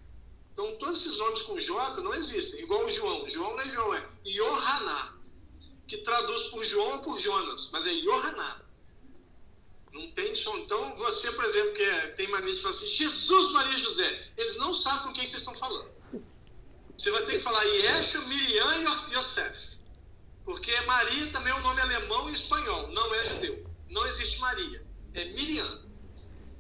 Então, todos esses nomes com J não existem. Igual o João. João não é João, é Yohaná que traduz por João ou por Jonas, mas é Yohaná. Não tem som. Então, você, por exemplo, que é- tem mania de falar assim, Jesus, Maria José, eles não sabem com quem vocês estão falando. Você vai ter que falar Yeshua, Miriam e Yo- Yosef. Porque Maria também é um nome alemão e espanhol, não é judeu. Não existe Maria, é Miriam.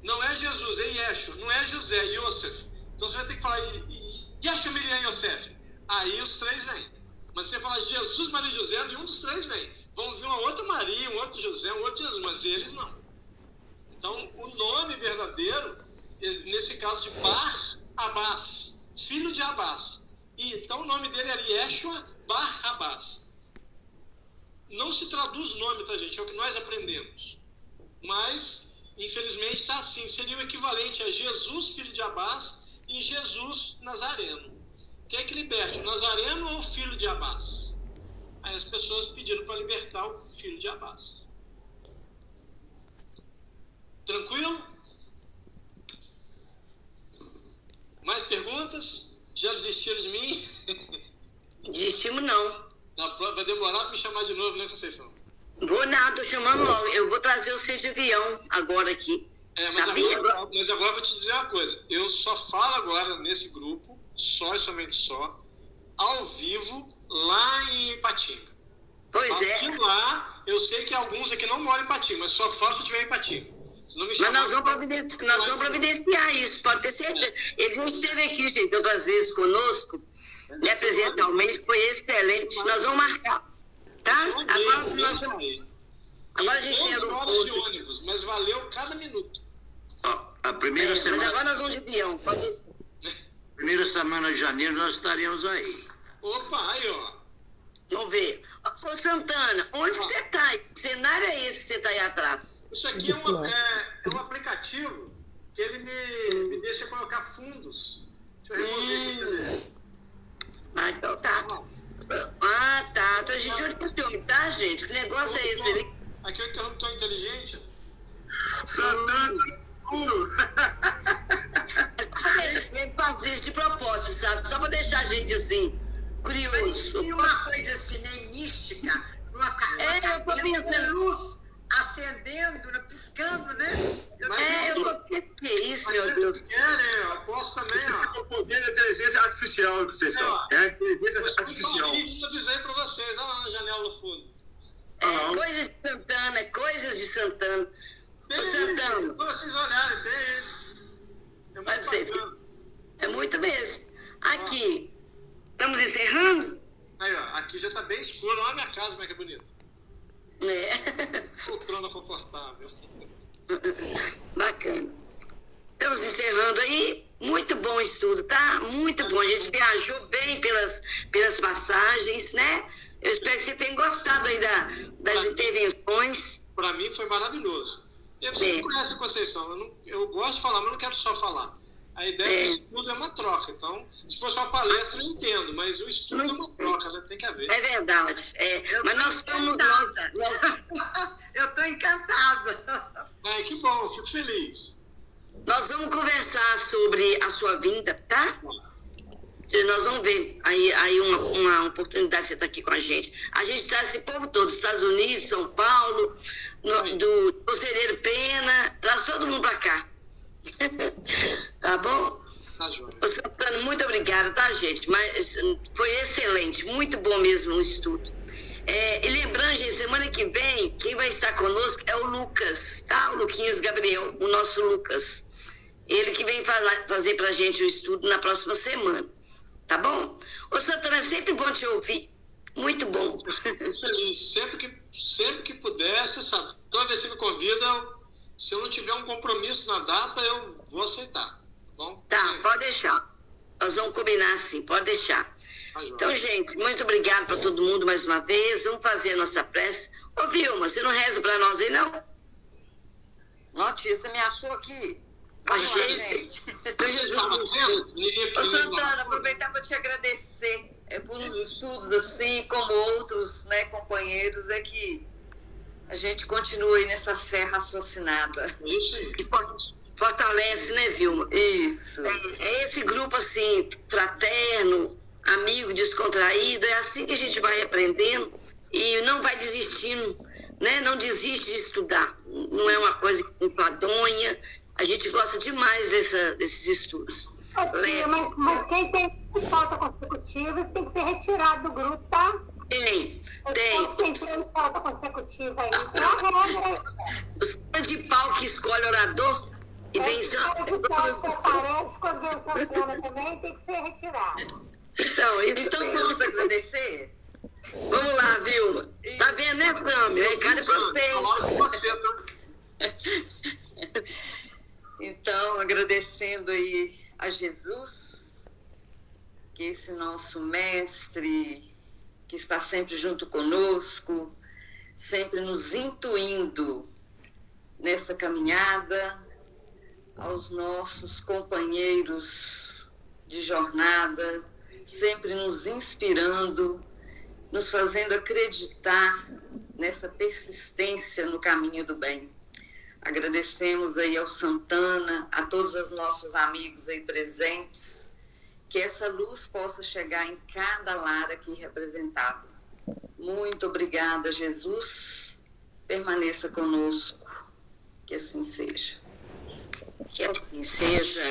Não é Jesus, é Yeshua. Não é José, é Yosef. Então você vai ter que falar Yeshua, Miriam e Yosef. Aí os três vêm. Mas você fala Jesus, Maria e José, nenhum dos três vem. Vão vir uma outra Maria, um outro José, um outro Jesus, mas eles não. Então, o nome verdadeiro, nesse caso de Bar Abbas, filho de Abbas. E, então, o nome dele era Yeshua Bar Abbas. Não se traduz o nome, tá, gente? É o que nós aprendemos. Mas, infelizmente, está assim. Seria o equivalente a Jesus, filho de Abbas, e Jesus Nazareno. Quer que liberte, o Nazareno ou o filho de Abás? Aí as pessoas pediram para libertar o filho de Abás. Tranquilo? Mais perguntas? Já desistiram de mim? Desistimos não. Na prova vai demorar para me chamar de novo, né, Conceição? Vou nada, tô chamando logo. Eu vou trazer o C de avião agora aqui. É, mas Sabia? agora, mas agora eu vou te dizer uma coisa. Eu só falo agora nesse grupo, só e somente só, ao vivo, lá em Ipatinga. Pois é. Aqui lá, eu sei que alguns aqui não moram em Ipatinga, mas só falo se eu estiver em Ipatinga. Não Mas nós vamos, providenciar, nós vamos providenciar isso, pode ter certeza. Ele já esteve aqui, gente, outras vezes conosco, né, presencialmente, foi excelente. Nós vamos marcar, tá? Agora, nós vamos, agora a gente tem 11 horas de ônibus, mas valeu cada minuto. A primeira, É, mas semana, agora nós vamos de avião. Pode... primeira semana de janeiro nós estaremos aí. Opa, aí, ó. Vamos ver. Ô, Santana, onde que você tá? Que cenário é esse que você tá aí atrás? Isso aqui é, uma- é- é um aplicativo que ele me, me deixa colocar fundos. Deixa eu remover aqui, Hum. Ah, então tá. Ah, tá. Então a gente olha esse homem, tá, gente? Que negócio é esse? Ele... Aqui é o interruptor inteligente. Santana puro. Ele faz isso de propósito, sabe? Só pra deixar a gente assim, curioso. Tem uma coisa assim, meio mística, uma ca- É, uma eu tô cadeira pensando. com luz acendendo, né, piscando, né? Eu Mas É, eu tô... Que que é isso, meu Deus? É, né? Eu posso também, Esse é ó. o poder da inteligência artificial, Conceição. É a inteligência artificial. Eu avisei pra vocês, olha lá na janela do fundo. É, coisas de Santana, coisas de Santana. Tem Ô, Santana. pra vocês olharem, tem aí. É muito. É muito mesmo. Aqui, estamos encerrando? Aí, ó, aqui já tá bem escuro. Olha a minha casa, como é que é bonito. É. Poltrona confortável. Bacana. Estamos encerrando aí. Muito bom estudo, tá? Muito bom. A gente viajou bem pelas, pelas passagens, né? Eu espero que você tenha gostado aí da, das intervenções. Pra mim foi maravilhoso. E você É. não conhece a Conceição. Eu, não- eu gosto de falar, mas não quero só falar. A ideia É. do estudo é uma troca. Então, se fosse uma palestra, eu entendo, mas o estudo é uma troca, né? Tem que haver. É verdade. É. Mas nós nós, Eu tô encantada. Ai, que bom, fico feliz. nós vamos conversar sobre a sua vinda, tá? Nós vamos ver aí, aí uma, uma oportunidade de você estar aqui com a gente. A gente traz esse povo todo, Estados Unidos, São Paulo, no, do Conselheiro Pena, traz todo mundo para cá. tá bom? Tá. Ô, Santana, muito obrigada, tá, gente? Mas foi excelente, muito bom mesmo o estudo. É, e lembrando, gente, semana que vem, quem vai estar conosco é o Lucas, tá? O Luquinhas Gabriel, o nosso Lucas. Ele que vem falar, fazer pra gente o estudo na próxima semana. Tá bom? Ô, Santana, é sempre bom te ouvir. Muito bom. Feliz. Sempre que, sempre que puder, você sabe. Toda vez que me convida, se eu não tiver um compromisso na data, eu vou aceitar. Tá bom? Tá, pode deixar. Nós vamos combinar assim, pode deixar. Então, gente, muito obrigado para todo mundo mais uma vez. Vamos fazer a nossa prece. Ô, Vilma, você não reza para nós aí, não? Você me achou aqui. A gente. Ô, Santana, aproveitar para te agradecer é, por uns estudos assim, como outros né, companheiros, é que a gente continua aí nessa fé raciocinada. Isso aí. Fortalece, né, Vilma? Isso. É, é esse grupo, assim, fraterno, amigo, descontraído, é assim que a gente vai aprendendo e não vai desistindo, né? Não desiste de estudar. Não é uma coisa enfadonha. A gente gosta demais dessa, desses estudos. Ô, tia, mas, mas quem tem falta consecutiva tem que ser retirado do grupo, tá? Tem, Os tem. três falta consecutiva aí. Regra. Os de pau que escolhe orador e vem só. cara de pau que aparece quando o Santana também tem que ser retirado. Então, isso Então vamos agradecer? Vamos lá, Vilma. Tá vendo, né, Sam? O recado é pra você. Falaram com você, tá? Então, agradecendo aí a Jesus, que esse nosso mestre, que está sempre junto conosco, sempre nos intuindo nessa caminhada, aos nossos companheiros de jornada, sempre nos inspirando, nos fazendo acreditar nessa persistência no caminho do bem. Agradecemos aí ao Santana, a todos os nossos amigos aí presentes, que essa luz possa chegar em cada lar aqui representado. Muito obrigada, Jesus. Permaneça conosco. Que assim seja. Que assim seja.